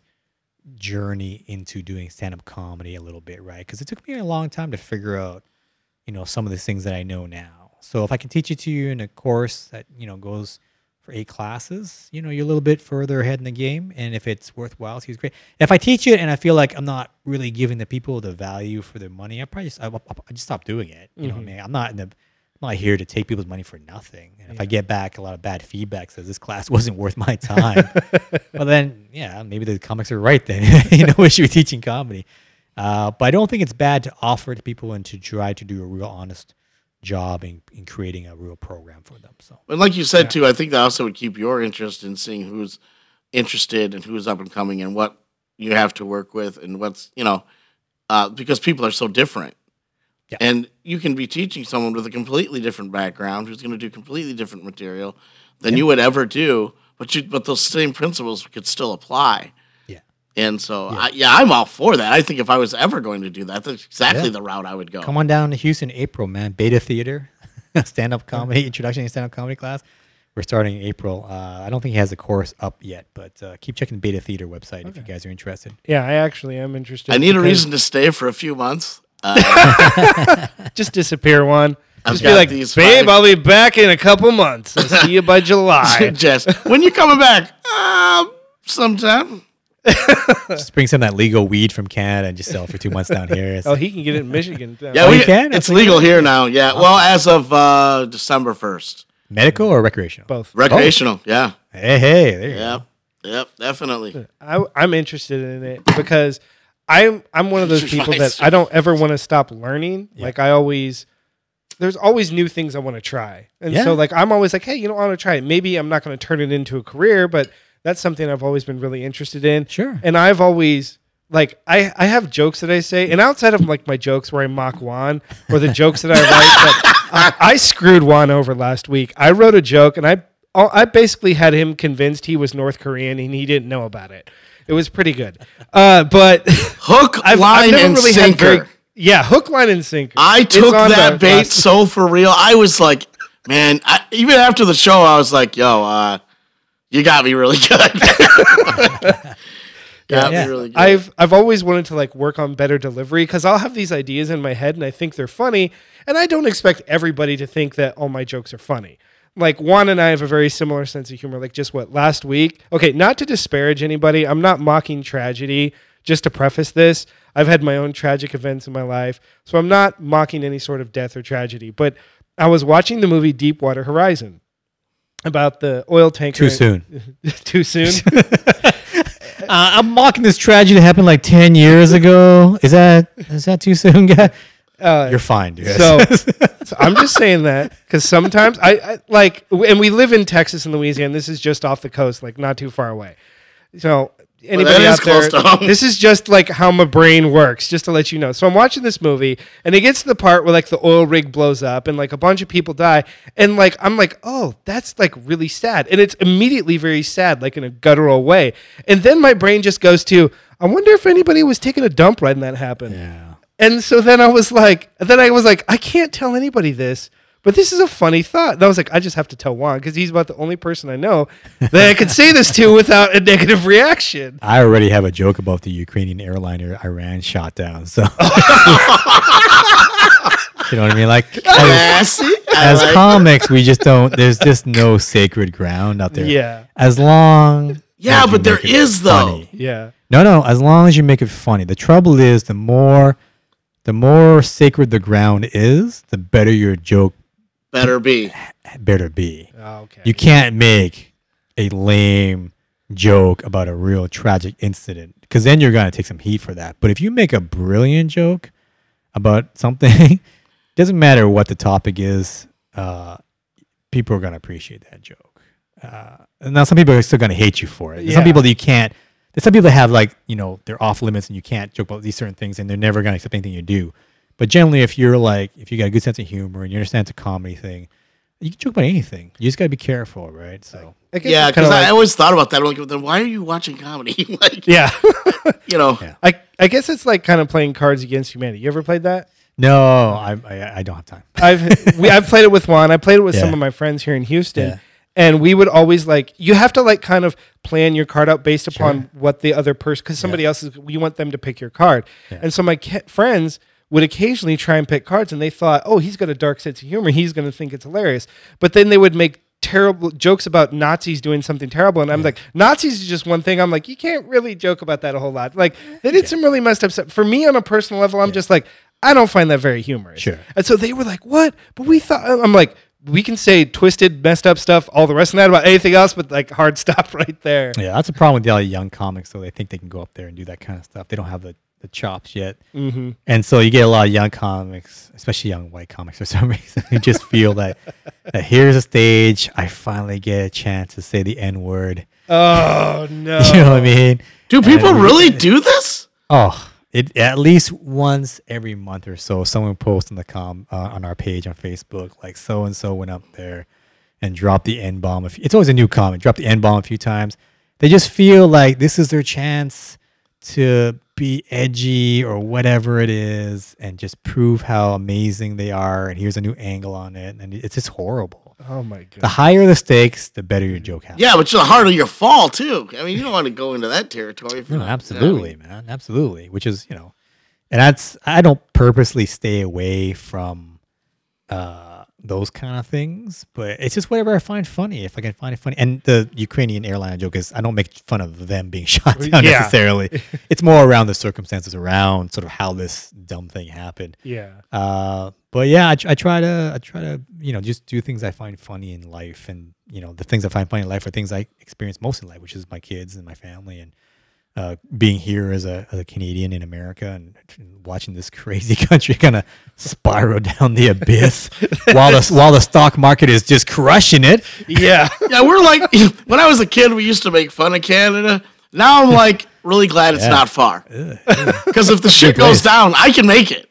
journey into doing stand up comedy a little bit, right? Because it took me a long time to figure out, you know, some of the things that I know now. So if I can teach it to you in a course that, you know, goes for eight classes, you know, you're a little bit further ahead in the game. And if it's worthwhile, he's great. If I teach it and I feel like I'm not really giving the people the value for their money, I probably just, I, I just stop doing it. You know what I mean? I'm not in the, I'm not here to take people's money for nothing. And if I get back a lot of bad feedback says this class wasn't worth my time, well then, yeah, maybe the comics are right then. you know, we should be teaching comedy. Uh, but I don't think it's bad to offer it to people and to try to do a real honest job in, in creating a real program for them. So And like you said too, I think that also would keep your interest in seeing who's interested and who's up and coming and what you have to work with and what's you know, uh, because people are so different. Yeah. And you can be teaching someone with a completely different background who's going to do completely different material than you would ever do, but you but those same principles could still apply. Yeah, And so, I, yeah, I'm all for that. I think if I was ever going to do that, that's exactly Yeah. the route I would go. come on down to Houston, April, man. Beta Theater, stand up comedy, introduction to stand up comedy class. We're starting in April. Uh, I don't think he has a course up yet, but uh, keep checking the Beta Theater website if you guys are interested. Yeah, I actually am interested. I need a reason to stay for a few months. Uh, Just disappear one. I've Just be like, these babe, five- I'll be back in a couple months. I'll see you by July. Jess, when you coming back? Um, sometime. Just bring some that legal weed from Canada and just sell it for two months down here. It's- oh, he can get it in Michigan. Yeah, Oh, we you can? It's That's legal here now. Yeah. Well, as of uh, December first, medical or recreational? Both. recreational. Yeah. Hey, hey, there you go. Yep. Yep. Definitely. I, I'm interested in it because I'm I'm one of those people that I don't ever want to stop learning. Like I always, there's always new things I want to try, and Yeah. so like I'm always like, hey, you know, I want to try it. Maybe I'm not going to turn it into a career, but that's something I've always been really interested in. Sure. And I've always like I I have jokes that I say, and outside of like my jokes where I mock Juan or the jokes that I write, that I, I screwed Juan over last week. I wrote a joke, and I I basically had him convinced he was North Korean, and he didn't know about it. It was pretty good, uh, but Hook, I've, line, I've never and really sinker. had very yeah hook, line, and sinker. I took that bait so for real. I was like, man, I, even after the show, I was like, yo, uh, you got me really good. got Yeah. me really good. I've I've always wanted to like work on better delivery because I'll have these ideas in my head and I think they're funny, and I don't expect everybody to think that all my jokes are funny. Like Juan and I have a very similar sense of humor. Like just what last week. Okay, not to disparage anybody. I'm not mocking tragedy. Just to preface this, I've had my own tragic events in my life, so I'm not mocking any sort of death or tragedy. But I was watching the movie Deepwater Horizon about the oil tanker. Too soon. Too soon. Uh, I'm mocking this tragedy that happened like ten years ago. Is that is that too soon, guy? Uh, You're fine, dude. So, so I'm just saying that because sometimes I, I like, and we live in Texas and Louisiana. This is just off the coast, like not too far away. So anybody is out there, close to home. this is just like how my brain works, just to let you know. So I'm watching this movie, and it gets to the part where like the oil rig blows up, and like a bunch of people die, and like I'm like, oh, that's like really sad, and it's immediately very sad, like in a guttural way, and then my brain just goes to, I wonder if anybody was taking a dump right when that happened. Yeah. And so then I was like, then I was like, I can't tell anybody this, but this is a funny thought. And I was like, I just have to tell Juan because he's about the only person I know that I could say this to without a negative reaction. I already have a joke about the Ukrainian airliner Iran shot down. So, you know what I mean? Like, as, as like- comics, we just don't. There's just no sacred ground out there. Yeah. As long. Yeah, as but there is make though. funny. Yeah. No, no. As long as you make it funny. The trouble is, the more, the more sacred the ground is, the better your joke better be. better be. Oh, okay. You can't make a lame joke about a real tragic incident because then you're going to take some heat for that. But if you make a brilliant joke about something, doesn't matter what the topic is, uh, people are going to appreciate that joke. Uh, and now some people are still going to hate you for it. There's Some people that you can't. There's some people that have like you know they're off limits and you can't joke about these certain things and they're never going to accept anything you do. But generally, if you're like if you got a good sense of humor and you understand it's a comedy thing, you can joke about anything. You just got to be careful, right? So I guess Yeah, it's kinda because I always thought about that. I'm like, then why are you watching comedy? like, yeah. you know, Yeah. I, I guess it's like kind of playing Cards Against Humanity. You ever played that? no, I I, I don't have time. I've we, I've played it with Juan. I played it with some of my friends here in Houston. Yeah. And we would always like you have to like kind of plan your card out based upon what the other person because somebody else is you want them to pick your card. Yeah. And so my ca- friends would occasionally try and pick cards and they thought, "Oh, he's got a dark sense of humor. He's going to think it's hilarious." But then they would make terrible jokes about Nazis doing something terrible and I'm like, "Nazis is just one thing." I'm like, "You can't really joke about that a whole lot." Like they did some really messed up stuff. For me on a personal level, I'm just like, I don't find that very humorous. Sure. And so they were like, "What?" But we thought uh, I'm like, we can say twisted, messed up stuff, all the rest of that about anything else, but like hard stop right there. Yeah, that's a problem with the young comics. So they think they can go up there and do that kind of stuff. They don't have the, the chops yet, Mm-hmm. and so you get a lot of young comics, especially young white comics for some reason, who just feel that, that here's a stage. I finally get a chance to say the N word. Oh no! You know what I mean? do people And- really do this? Oh, it at least once every month or so, someone posts on the com uh, on our page on Facebook, like so and so went up there and dropped the N bomb. It's always a new comment. Dropped the N bomb a few times. They just feel like this is their chance to be edgy or whatever it is, and just prove how amazing they are. And here's a new angle on it, and it's just horrible. Oh my god! The higher the stakes, the better your joke happens. Yeah, but the harder your fall too. I mean, you don't want to go into that territory. if No, you're not- absolutely, man. Absolutely. Which is, you know, and that's I don't purposely stay away from uh those kind of things, but it's just whatever I find funny. If I can find it funny. And the Ukrainian airline joke is I don't make fun of them being shot down Yeah. necessarily. it's more around the circumstances around sort of how this dumb thing happened. yeah. Uh, but yeah, I, I try to, I try to, you know, just do things I find funny in life, and you know, the things I find funny in life are things I experience most in life, which is my kids and my family, and uh, being here as a, as a Canadian in America and watching this crazy country kind of spiral down the abyss while the while the stock market is just crushing it. Yeah. Yeah, we're like when I was a kid, we used to make fun of Canada. Now I'm like really glad it's Yeah. not far. Because if the shit goes down, I can make it.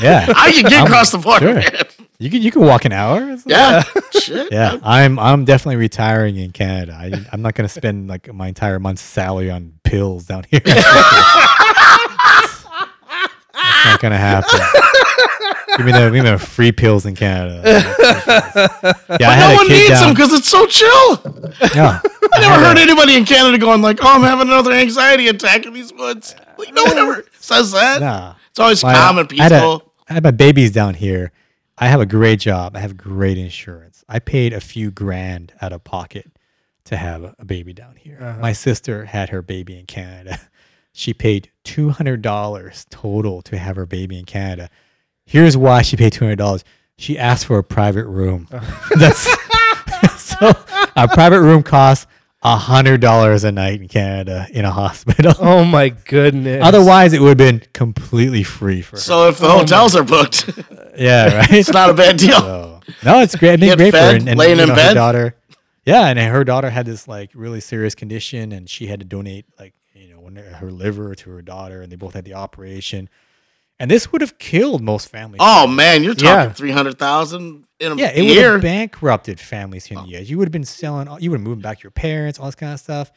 Yeah, I can get I'm- across the border. sure. you can you can walk an hour. Yeah, shit. Yeah, I'm I'm definitely retiring in Canada. I, I'm not going to spend like my entire month's salary on pills down here. That's not going to happen. Give me the give me the free pills in Canada. Yeah, I had No a one kid needs them down. because it's so chill. Yeah, I never heard anybody in Canada going like, "Oh, I'm having another anxiety attack in these woods." Like no one ever says that. nah. It's always My- calm and I had, a- peaceful. I had my babies down here. I have a great job. I have great insurance. I paid a few grand out of pocket to have a- a baby down here. Uh-huh. My sister had her baby in Canada. She paid two hundred dollars total to have her baby in Canada. Here's why she paid two hundred dollars. She asked for a private room. Oh. That's so a private room costs hundred dollars a night in Canada in a hospital. Oh my goodness. Otherwise, it would have been completely free for her. So if the oh hotels are booked, Yeah, right. it's not a bad deal. So, no, it's great. It's been great fed, for her. And, and, laying you in know, bed? Her daughter. Yeah, and her daughter had this like really serious condition, and she had to donate like you know when uh, her liver to her daughter, and they both had the operation. And this would have killed most families. Oh man, you're talking Yeah. three hundred thousand in a yeah, it would have bankrupted families here in the oh. U.S. You would have been selling, you would have moved back to your parents, all this kind of stuff.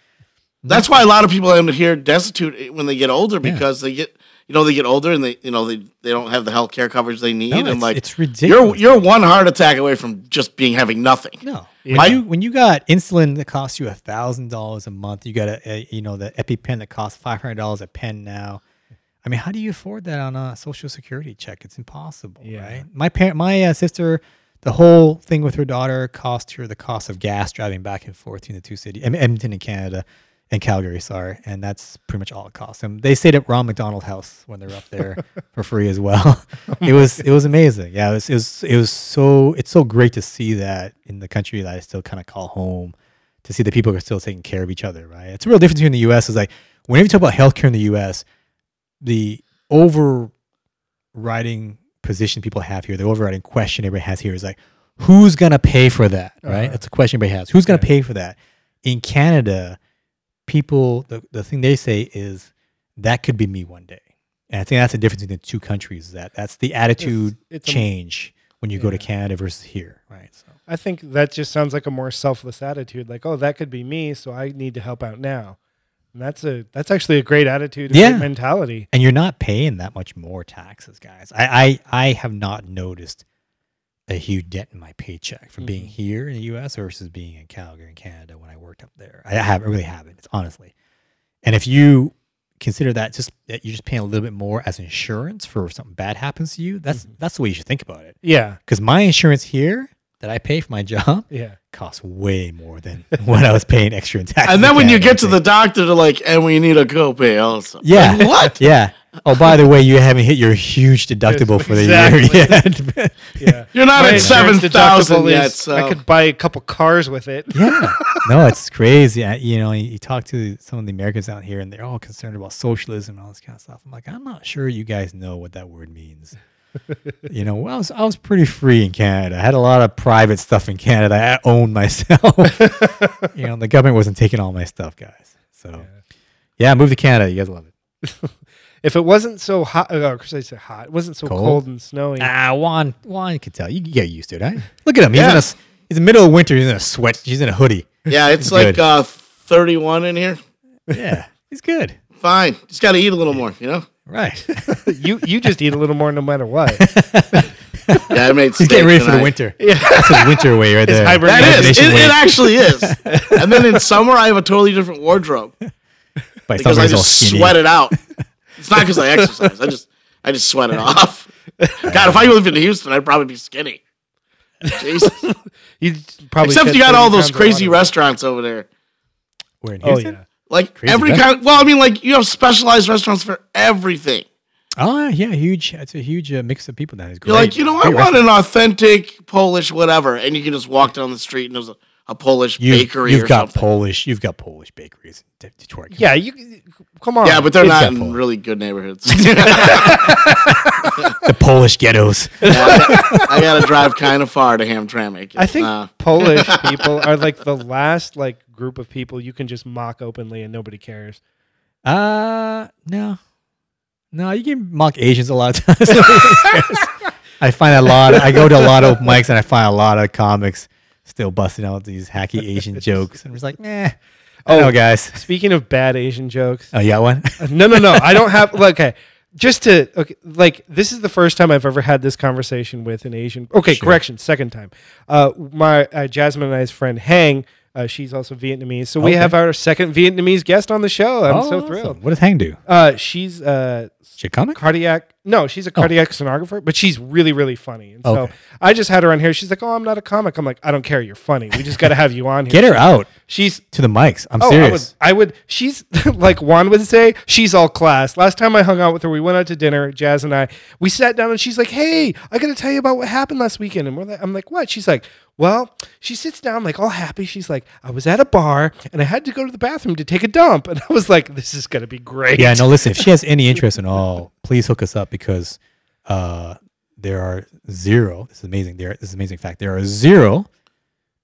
That's why a lot of people end up here destitute eh, when they get older Yeah. because they get you know they get older and they you know they, they don't have the health care coverage they need No, and it's, like it's ridiculous. you're you're one heart attack away from just being having nothing. No. Yeah. When you when you got insulin that costs you a thousand dollars a month, you got a, a you know the EpiPen that costs five hundred dollars a pen now. I mean, how do you afford that on a social security check? It's impossible, Yeah. right? My parent, my uh, sister, the whole thing with her daughter cost her the cost of gas driving back and forth between the two cities, Edmonton in Canada, and Calgary, sorry, and that's pretty much all it cost them. They stayed at Ron McDonald House when they were up there for free as well. it was it was amazing. Yeah, it was, it was it was so it's so great to see that in the country that I still kind of call home. To see that people are still taking care of each other, right? It's a real difference here in the U.S. Is like whenever you talk about healthcare in the U.S., the overriding position people have here, the overriding question everybody has here is like, who's gonna pay for that? Right? Uh-huh. That's a question everybody has. Who's gonna pay for that? In Canada, people the, the thing they say is that could be me one day. And I think that's the difference between the two countries. That that's the attitude it's a- change when you go to Canada versus here, right? So I think that just sounds like a more selfless attitude. Like, oh, that could be me, so I need to help out now. And that's a that's actually a great attitude, a Yeah. great mentality. and you're not paying that much more taxes, guys. I I, I have not noticed a huge dent in my paycheck from being Mhm. here in the U.S. versus being in Calgary in Canada when I worked up there. I have I really haven't. It's honestly, and if you consider that just that you're just paying a little bit more as insurance for if something bad happens to you, that's that's the way you should think about it. Yeah, Because my insurance here that I pay for my job yeah. costs way more than what I was paying extra in taxes. And then when you get to the doctor, they're like, and we need a copay also. Yeah. Like, what? yeah. Oh, by the way, you haven't hit your huge deductible for the year yet. Yeah. You're not My at 7,000 yet, so- I could buy a couple cars with it. yeah. No, it's crazy. I, you know, you, you talk to some of the Americans out here, and they're all concerned about socialism and all this kind of stuff. I'm like, I'm not sure you guys know what that word means. you know, well, I was, I was pretty free in Canada. I had a lot of private stuff in Canada. I owned myself. you know, the government wasn't taking all my stuff, guys. So, yeah, move to Canada. You guys love it. If it wasn't so hot, uh, or I say hot? It wasn't so Cold? cold, and snowy. Ah, Juan, Juan can tell. You can get used to it, right? Look at him. He's Yeah. in a, s- he's in the middle of winter. He's in a sweat. He's in a hoodie. Yeah, it's like uh, 31 in here. Yeah, he's good. Fine. Just got to eat a little more, you know? Right. you you just eat a little more no matter what. Yeah, I made he's getting ready steak for the winter. Yeah. That's his winter way right there. hibernation That is. It, it actually is. and then in summer, I have a totally different wardrobe But because I just sweat it out. It's not because I exercise. I just I just sweat it off. God, if I lived in Houston, I'd probably be skinny. Jesus. You probably Except you got all those crazy restaurants over there. We're in Oh Houston? yeah. Like Crazy every restaurant? kind. Well, I mean, like you have specialized restaurants for everything. Oh, yeah, huge. It's a huge uh, mix of people That is there. It's You're great. like, you know, I Great want an authentic Polish whatever, and you can just walk down the street and there's a, a Polish You, bakery you've or got something. Polish. You've got Polish bakeries in Detroit. Come Yeah, you come on. yeah, but they're It's not in Polish. really good neighborhoods. the Polish ghettos. Yeah, I, got, to drive kind of far to Hamtramck. I think Uh, Polish people are like the last like group of people you can just mock openly and nobody cares. Uh, no, no. You can mock Asians a lot of times. I find a lot. I go to a lot of mics and I find a lot of comics still busting out these hacky Asian jokes, and I'm just like, eh. Oh, no, guys. Speaking of bad Asian jokes, Oh, you got one? no, no, no. I don't have. Okay, just to okay, like this is the first time I've ever had this conversation with an Asian. Okay, Sure. correction, second time. Uh, my uh, Jasmine and I's friend Hang. Uh, she's also Vietnamese, so we Okay. have our second Vietnamese guest on the show. I'm so awesome. thrilled. What does Hang do? Uh, she's uh, She a comic? cardiac. No, she's a Oh. cardiac sonographer, but she's really, really funny. And so Okay. I just had her on here. She's like, "Oh, I'm not a comic." I'm like, "I don't care. You're funny. We just got to have you on here." Get her out She's to the mics. I'm oh, serious. I would, I would. She's like Juan would say. She's all class. Last time I hung out with her, we went out to dinner. Jazz and I. We sat down, and she's like, "Hey, I got to tell you about what happened last weekend." And we're like, I'm like, "What?" She's like, "Well," she sits down like all happy. She's like, "I was at a bar, and I had to go to the bathroom to take a dump." And I was like, "This is gonna be great." Yeah, no, listen, if she has any interest in all, please hook us up because uh, there are zero. This is amazing. There, this is an amazing fact. There are zero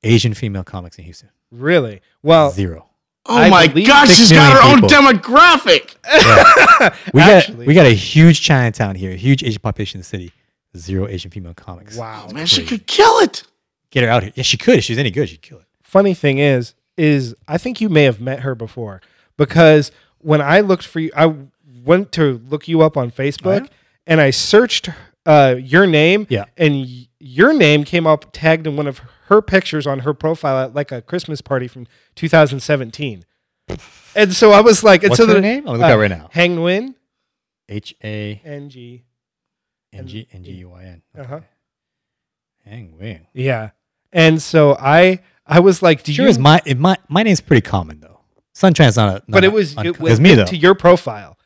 Asian female comics in Houston. Really? Well, Zero. Oh I my believe gosh, she's got her million own people. demographic. We got we got a huge Chinatown here, a huge Asian population in the city. Zero Asian female comics. wow. Man, she could kill it. Get her out here. Yeah, she could. If she's any good, she'd kill it. funny thing is is i think you may have met her before because when i looked for you i went to look you up on facebook Oh, yeah? and i searched uh, your name Yeah. and y- your name came up tagged in one of her pictures on her profile at like a christmas party from 2017 and so i was like and What's so her the, name? I'll look up right now. hang Nguyen, H A ng N G N G U I N. uh-huh Hang Wing. yeah and so i i was like do Sure you is my it, my my name's pretty common though. Suntran's not a but it was it was me though. to your profile.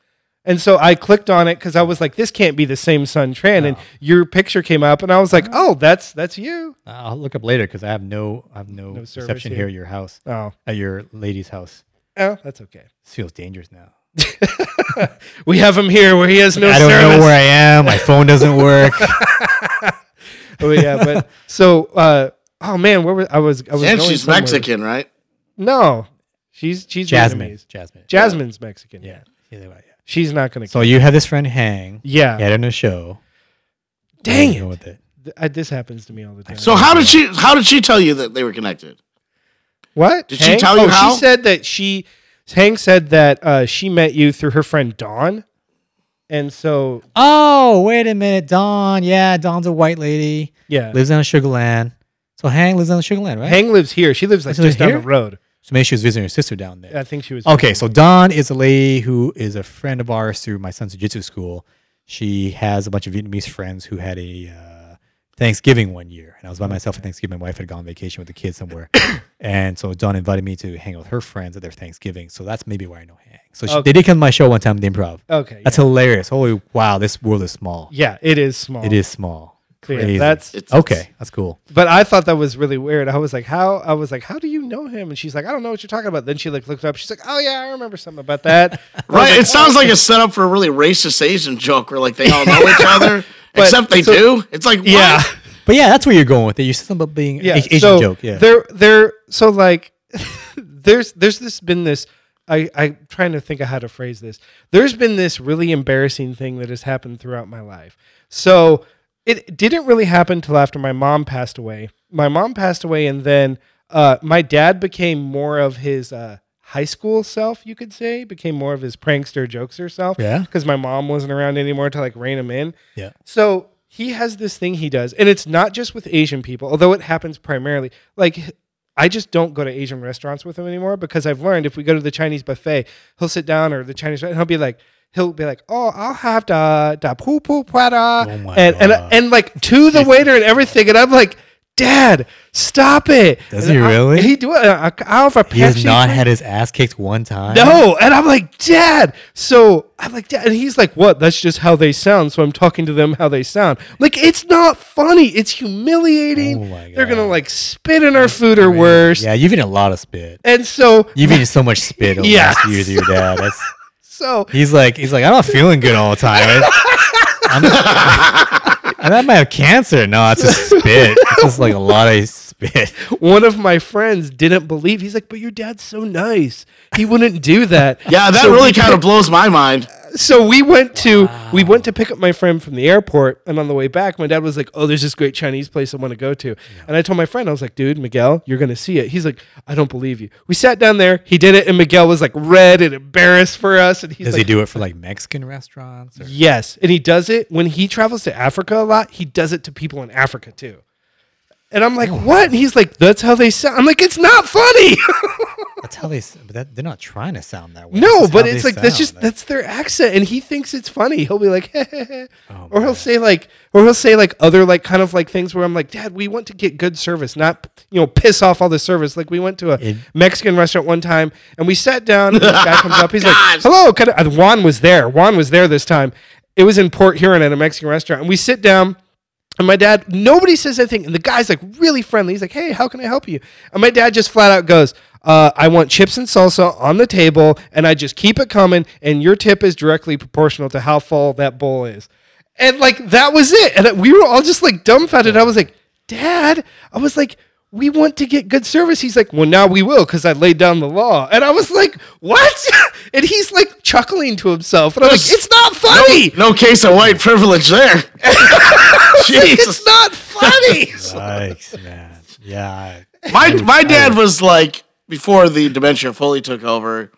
And so I clicked on it because I was like, this can't be the same Sun Tran. And your picture came up, and I was like, oh, that's that's you. I'll look up later because I have no I have no, No reception here. here at your house Oh, at your lady's house. oh, that's okay. This feels dangerous now. We have him here where he has no I don't service. know where I am. My phone doesn't work. oh yeah, but so uh, oh man, where was I was I was And going she's somewhere. Mexican, right? No, she's she's Jasmine. Vietnamese. Jasmine. Jasmine's Mexican. Yeah. Either yeah. She's not gonna. So you had this friend hang. yeah, He had on a show. Dang What do you it. With it. Th- I, this happens to me all the time. So how did she? How did she tell you that they were connected? What Did she tell you oh, how? She said that she Hank said that uh, she met you through her friend Dawn, and so Oh, wait a minute, Dawn. Yeah, Dawn's a white lady. yeah, Lives on Sugar Land. So Hang lives on Sugar Land, right? Hank lives here. She lives like She lives just down here? the road. So maybe she was visiting her sister down there. I think she was. Okay, so Dawn is a lady who is a friend of ours through my son's jiu-jitsu school. She has a bunch of Vietnamese friends who had a uh, Thanksgiving one year, and I was by myself at Thanksgiving. My wife had gone on vacation with the kids somewhere, and so Dawn invited me to hang out with her friends at their Thanksgiving. So that's maybe where I know Hang. So she, Okay. they did come to my show one time, at the Improv. Okay, That's hilarious. Holy wow, this world is small. yeah, it is small. It is small. So, yeah, Crazy. that's. It's okay. That's cool. But I thought that was really weird. I was like, how? I was like, how do you know him? And she's like, I don't know what you're talking about. Then she like looked up. She's like, oh yeah, I remember something about that. Right. It sounds like a setup for a really racist Asian joke where like they all know each other, But- except they so- do. It's like what? yeah. But yeah, that's where you're going with it. You said something about being yeah, Asian so joke. Yeah. There, there. So like, there's there's this been this. I I'm trying to think of how to phrase this. There's been this really embarrassing thing that has happened throughout my life. So it didn't really happen till after my mom passed away. My mom passed away, and then uh, my dad became more of his uh, high school self. You could say became more of his prankster, jokester self. Yeah. because my mom wasn't around anymore to like rein him in. Yeah. So he has this thing he does, and it's not just with Asian people, although it happens primarily. Like I just don't go to Asian restaurants with him anymore because I've learned if we go to the Chinese buffet, he'll sit down or the Chinese and he'll be like. He'll be like, "Oh, I'll have the the poo poo prada," Oh and and and like to the waiter and everything, and I'm like, "Dad, stop it!" Does And he I- really? he do it. I, I'll have a he has not had his ass kicked one time. No, and I'm like, Dad. So I'm like, Dad, and he's like, What? That's just how they sound. So I'm talking to them how they sound. Like, it's not funny. It's humiliating. Oh They're gonna like spit in our food or worse. Yeah, you've eaten a lot of spit. And so, You've eaten so much spit over Yes. the last years of your dad. That's so he's like he's like I'm not feeling good all the time. I'm, and I might have cancer. No, it's just spit. It's just like a lot of spit. one of my friends didn't believe. He's like, But your dad's so nice. He wouldn't do that. Yeah, that So really we kind of blows my mind. So we went to we went to pick up my friend from the airport and on the way back my dad was like oh there's this great chinese place i want to go to and i told my friend i was like dude miguel you're gonna see it he's like i don't believe you we sat down there he did it and miguel was like red and embarrassed for us and he's Does like he do it for like Mexican restaurants? Or? yes and he does it when he travels to africa a lot he does it to people in africa too and i'm like what and he's like that's how they sound i'm like it's not funny That's how they, but that, they're not trying to sound that way. No, That's but it's like that's just that's their accent, and he thinks it's funny. He'll be like, Oh, or he'll say like, or he'll say like other like kind of like things where I'm like, Dad, we want to get good service, not you know piss off all the service. Like we went to a It- Mexican restaurant one time, and we sat down. And this guy comes up, he's like, "Hello," can I, uh, Juan was there. Juan was there this time. It was in Port Huron at a Mexican restaurant, and we sit down. And my dad, nobody says anything. And the guy's like really friendly. He's like, hey, how can I help you? And my dad just flat out goes, uh, I want chips and salsa on the table, and I just keep it coming, and your tip is directly proportional to how full that bowl is. And like, that was it. And we were all just like dumbfounded. I was like, Dad, I was like, we want to get good service. He's like, well, now we will because I laid down the law. And I was like, what? and he's like chuckling to himself. And I'm like, it's not funny. No case of white privilege there. Jesus. It's not funny. Yikes, man. Yeah. My my dad was like before the dementia fully took over.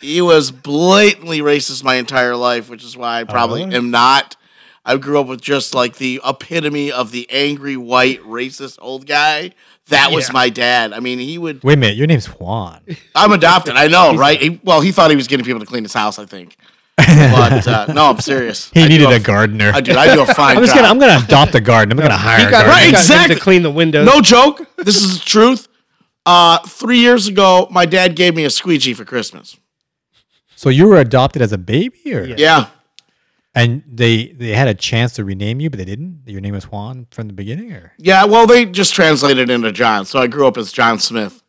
He was blatantly racist my entire life, which is why I probably really? am not. I grew up with just like the epitome of the angry white racist old guy. That was Yeah. my dad. I mean, he would. Wait a minute. Your name's Juan. I'm adopted. I know, right? He, well, he thought he was getting people to clean his house. I think, but uh, no, I'm serious. He I do needed a- a gardener. I do. I do a fine I'm just job. gonna. I'm gonna adopt a gardener. I'm gonna hire He a got, gardener. he got him Exactly. to clean the windows. No joke. This is the truth. Uh, three years ago, my dad gave me a squeegee for Christmas. So you were adopted as a baby, or Yeah. And they they had a chance to rename you, but they didn't. Your name was Juan from the beginning, or Yeah, well, they just translated into John, so I grew up as John Smith.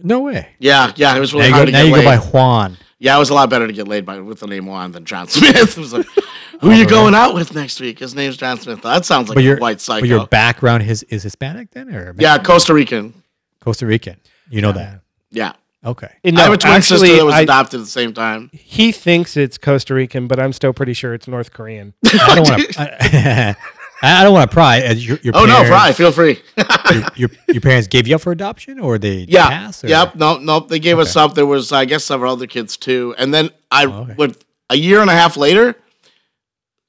no way. Yeah, yeah, it was really you hard go, to now get you go by Juan. yeah, it was a lot better to get laid by with the name Juan than John Smith. It was like, who are you going out with next week? His name's John Smith. That sounds like But a your white psycho. But your background is is Hispanic then, or yeah, Costa Rican. Costa Rican. You know that. Yeah, Okay. And I have no, a twin actually, sister that was I- adopted at the same time. he thinks it's Costa Rican, but I'm still pretty sure it's North Korean. I don't want to. I, I don't want to pry. Your, your Oh no, pry! Feel free. Your, your, your parents gave you up for adoption, or they Yeah. pass? Or? Yep. No, no. They gave us up. There was, I guess, several other kids too. And then I Oh, okay. went a year and a half later.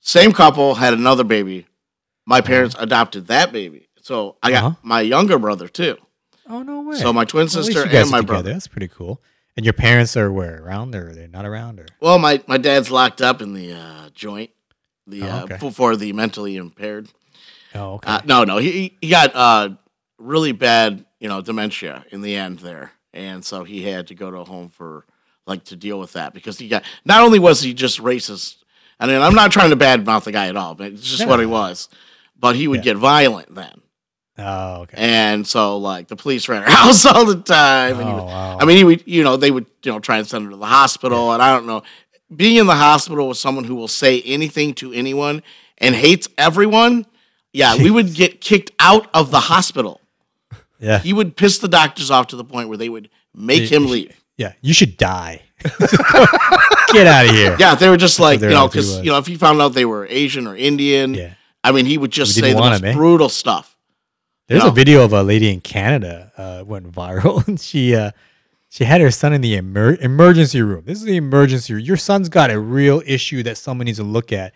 Same couple had another baby. My parents adopted that baby. So I got Uh-huh. my younger brother too. Oh no way. So my twin Well, sister and my brother. That's pretty cool. And your parents are where around, or they're not around, or Well, my, my dad's locked up in the uh, joint, the Oh, uh, okay. for- for the mentally impaired. oh okay. Uh, no, no, he he got uh, really bad, you know, dementia in the end there, and so he had to go to a home for like to deal with that because he got. Not only was he just racist, I mean, I'm not trying to badmouth the guy at all, but it's just what he was. But he would Yeah. get violent then, oh okay. and so like the police ran our house all the time. And he Oh, would, wow. I mean, he would, you know, they would, you know, try and send him to the hospital, and I don't know. Being in the hospital with someone who will say anything to anyone and hates everyone, yeah, we would get kicked out of the hospital. yeah. He would piss the doctors off to the point where they would make him leave. Yeah. You should die. Get out of here. Yeah, they were just like, you know, because you know, if he found out they were Asian or Indian, Yeah. I mean, he would just say the most him, eh? brutal stuff. There's No. a video of a lady in Canada uh, went viral, and she uh, she had her son in the emer- emergency room. This is the emergency room. Your son's got a real issue that someone needs to look at,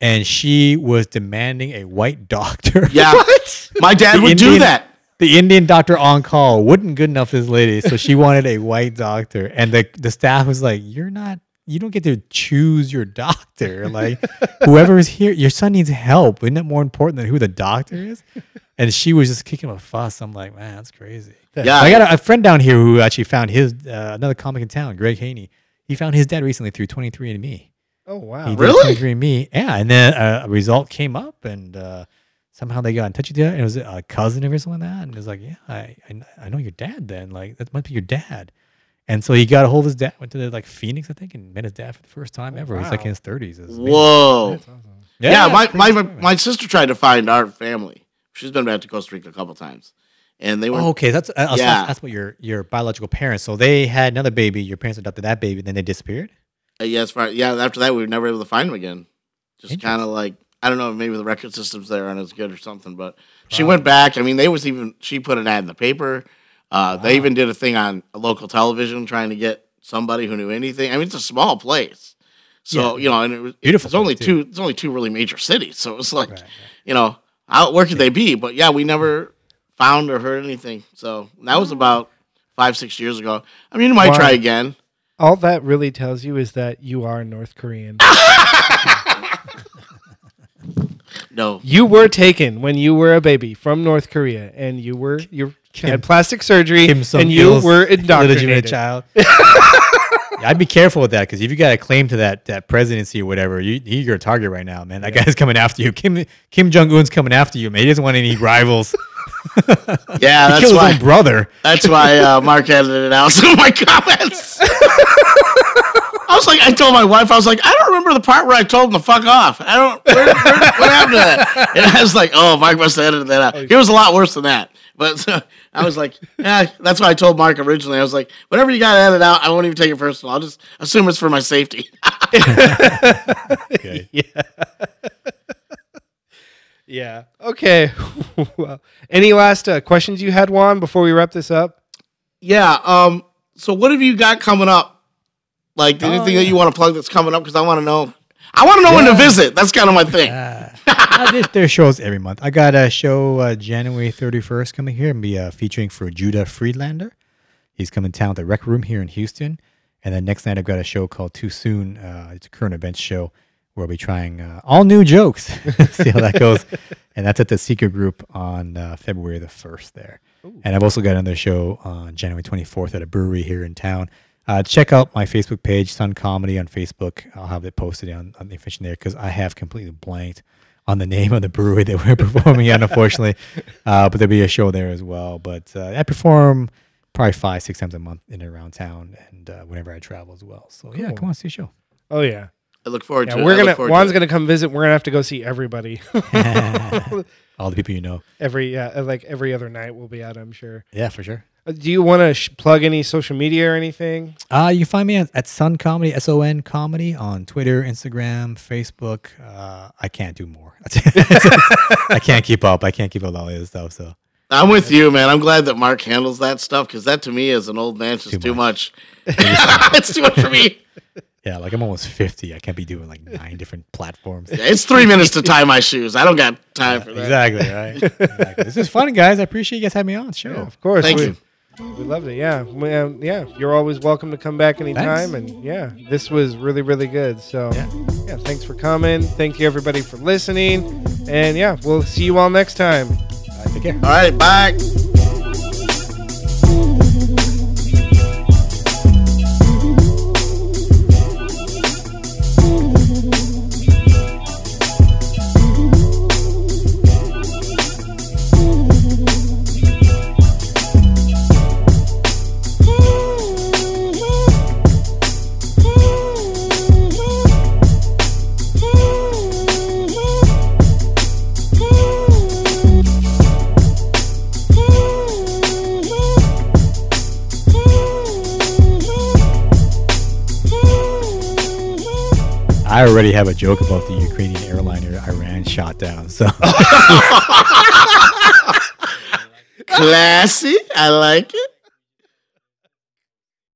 and she was demanding a white doctor. Yeah, my dad The would do that. The Indian doctor on call wasn't good enough for this lady, so she wanted a white doctor, and the the staff was like, "You're not." You don't get to choose your doctor. Like, whoever is here, your son needs help. Isn't it more important than who the doctor is? And she was just kicking a fuss. I'm like, man, that's crazy. Yeah, I got a, a friend down here who actually found his uh, another comic in town, Greg Haney. He found his dad recently through 23andMe. Oh wow. He did Really? 23andMe. Yeah, and then uh, a result came up, and uh, somehow they got in touch with you. And it was a cousin or something like that. And it was like, yeah, I, I I know your dad. Then like that might be your dad. And so he got a hold of his dad. Went to the, like Phoenix, I think, and met his dad for the first time ever. He's like in his 30s. It's amazing. Whoa. That's awesome. Yeah, my, my, my my sister tried to find our family. She's been back to Costa Rica a couple times, and they were Oh, okay, that's uh, so Yeah. that's what your your biological parents. So they had another baby. Your parents adopted that baby, then they disappeared. Uh, yeah, as far, yeah. After that, we were never able to find him again. Just kind of like I don't know, maybe the record systems there aren't as good or something. But she went back. I mean, they was even she put an ad in the paper. Uh, They even did a thing on local television trying to get somebody who knew anything. I mean, it's a small place, so Yeah. you know, and it was Beautiful It's only too. two. It's only two really major cities, so it's like Right, right. you know, how where could they be? But yeah, we never found or heard anything. So that was about five six years ago. I mean, you might Wow. try again. All that really tells you is that you are North Korean. No, you were taken when you were a baby from North Korea, and you were you had plastic surgery, Kim and Sung you Il's were illegitimate indoctrinated. child. Yeah, I'd be careful with that because if you got a claim to that that presidency or whatever, you, you're a target right now, man. That guy's coming after you. Kim Kim Jong Un's coming after you, man. He doesn't want any rivals. yeah, he that's killed his why. own brother. That's why uh, Mark edited out some of my comments. I was like, I told my wife, I was like, I don't remember the part where I told him to fuck off. I don't. Where, where, what happened to that? And I was like, oh, Mark must have edited that out. It was a lot worse than that. But uh, I was like, yeah, that's what I told Mark originally. I was like, whatever you got to edit out, I won't even take it personal. I'll just assume it's for my safety. Okay. yeah. yeah. Okay. well, any last uh, questions you had, Juan, before we wrap this up? yeah. Um. So what have you got coming up? Like Oh, anything yeah. that you want to plug that's coming up? Because I want to know. I want to know when to visit. That's kind of my thing. Uh, uh, there's, there's shows every month. I got a show uh, January 31st coming here and be uh, featuring for Judah Friedlander. He's coming to town at the Rec Room here in Houston. And then next night I've got a show called Too Soon. Uh, it's a current events show where I'll be trying uh, all new jokes. See how that goes. and that's at the Secret Group on uh, February the 1st there. And I've also got another show on January 24th at a brewery here in town. Uh, check out my Facebook page, Sun Comedy on Facebook. I'll have it posted on, on the information there because I have completely blanked on the name of the brewery that we're performing at, unfortunately. Uh, but there'll be a show there as well. But uh, I perform probably five, six times a month in and around town and uh, whenever I travel as well. So yeah, come on, see a show. Oh, yeah. I look forward Yeah, to it. we're I gonna forward to Juan's gonna come visit. We're gonna have to go see everybody All the people you know. every yeah uh, like every other night. We'll be out. I'm sure. Yeah, for sure. Uh, do you want to sh- plug any social media or anything? Uh, you find me at, at Sun Comedy, S O N Comedy on Twitter, Instagram, Facebook. Uh, I can't do more. I can't keep up. I can't keep up with all the other stuff. So I'm with you, man. I'm glad that Mark handles that stuff because that to me as an old man is just Too too much. it's too much for me. yeah, like I'm almost 50. I can't be doing like nine different platforms. Yeah, it's three minutes to tie my shoes. I don't got time for that. Exactly, right? Exactly. This is fun, guys. I appreciate you guys having me on Sure. Yeah, of course. Thank we, you. We loved it. Yeah. We, um, yeah. You're always welcome to come back anytime. Thanks. And yeah, this was really, really good. So Yeah. yeah, thanks for coming. Thank you everybody for listening. And yeah, we'll see you all next time. All right, take care. All right, bye. I already have a joke about the Ukrainian airliner Iran shot down. So Classy. I like it.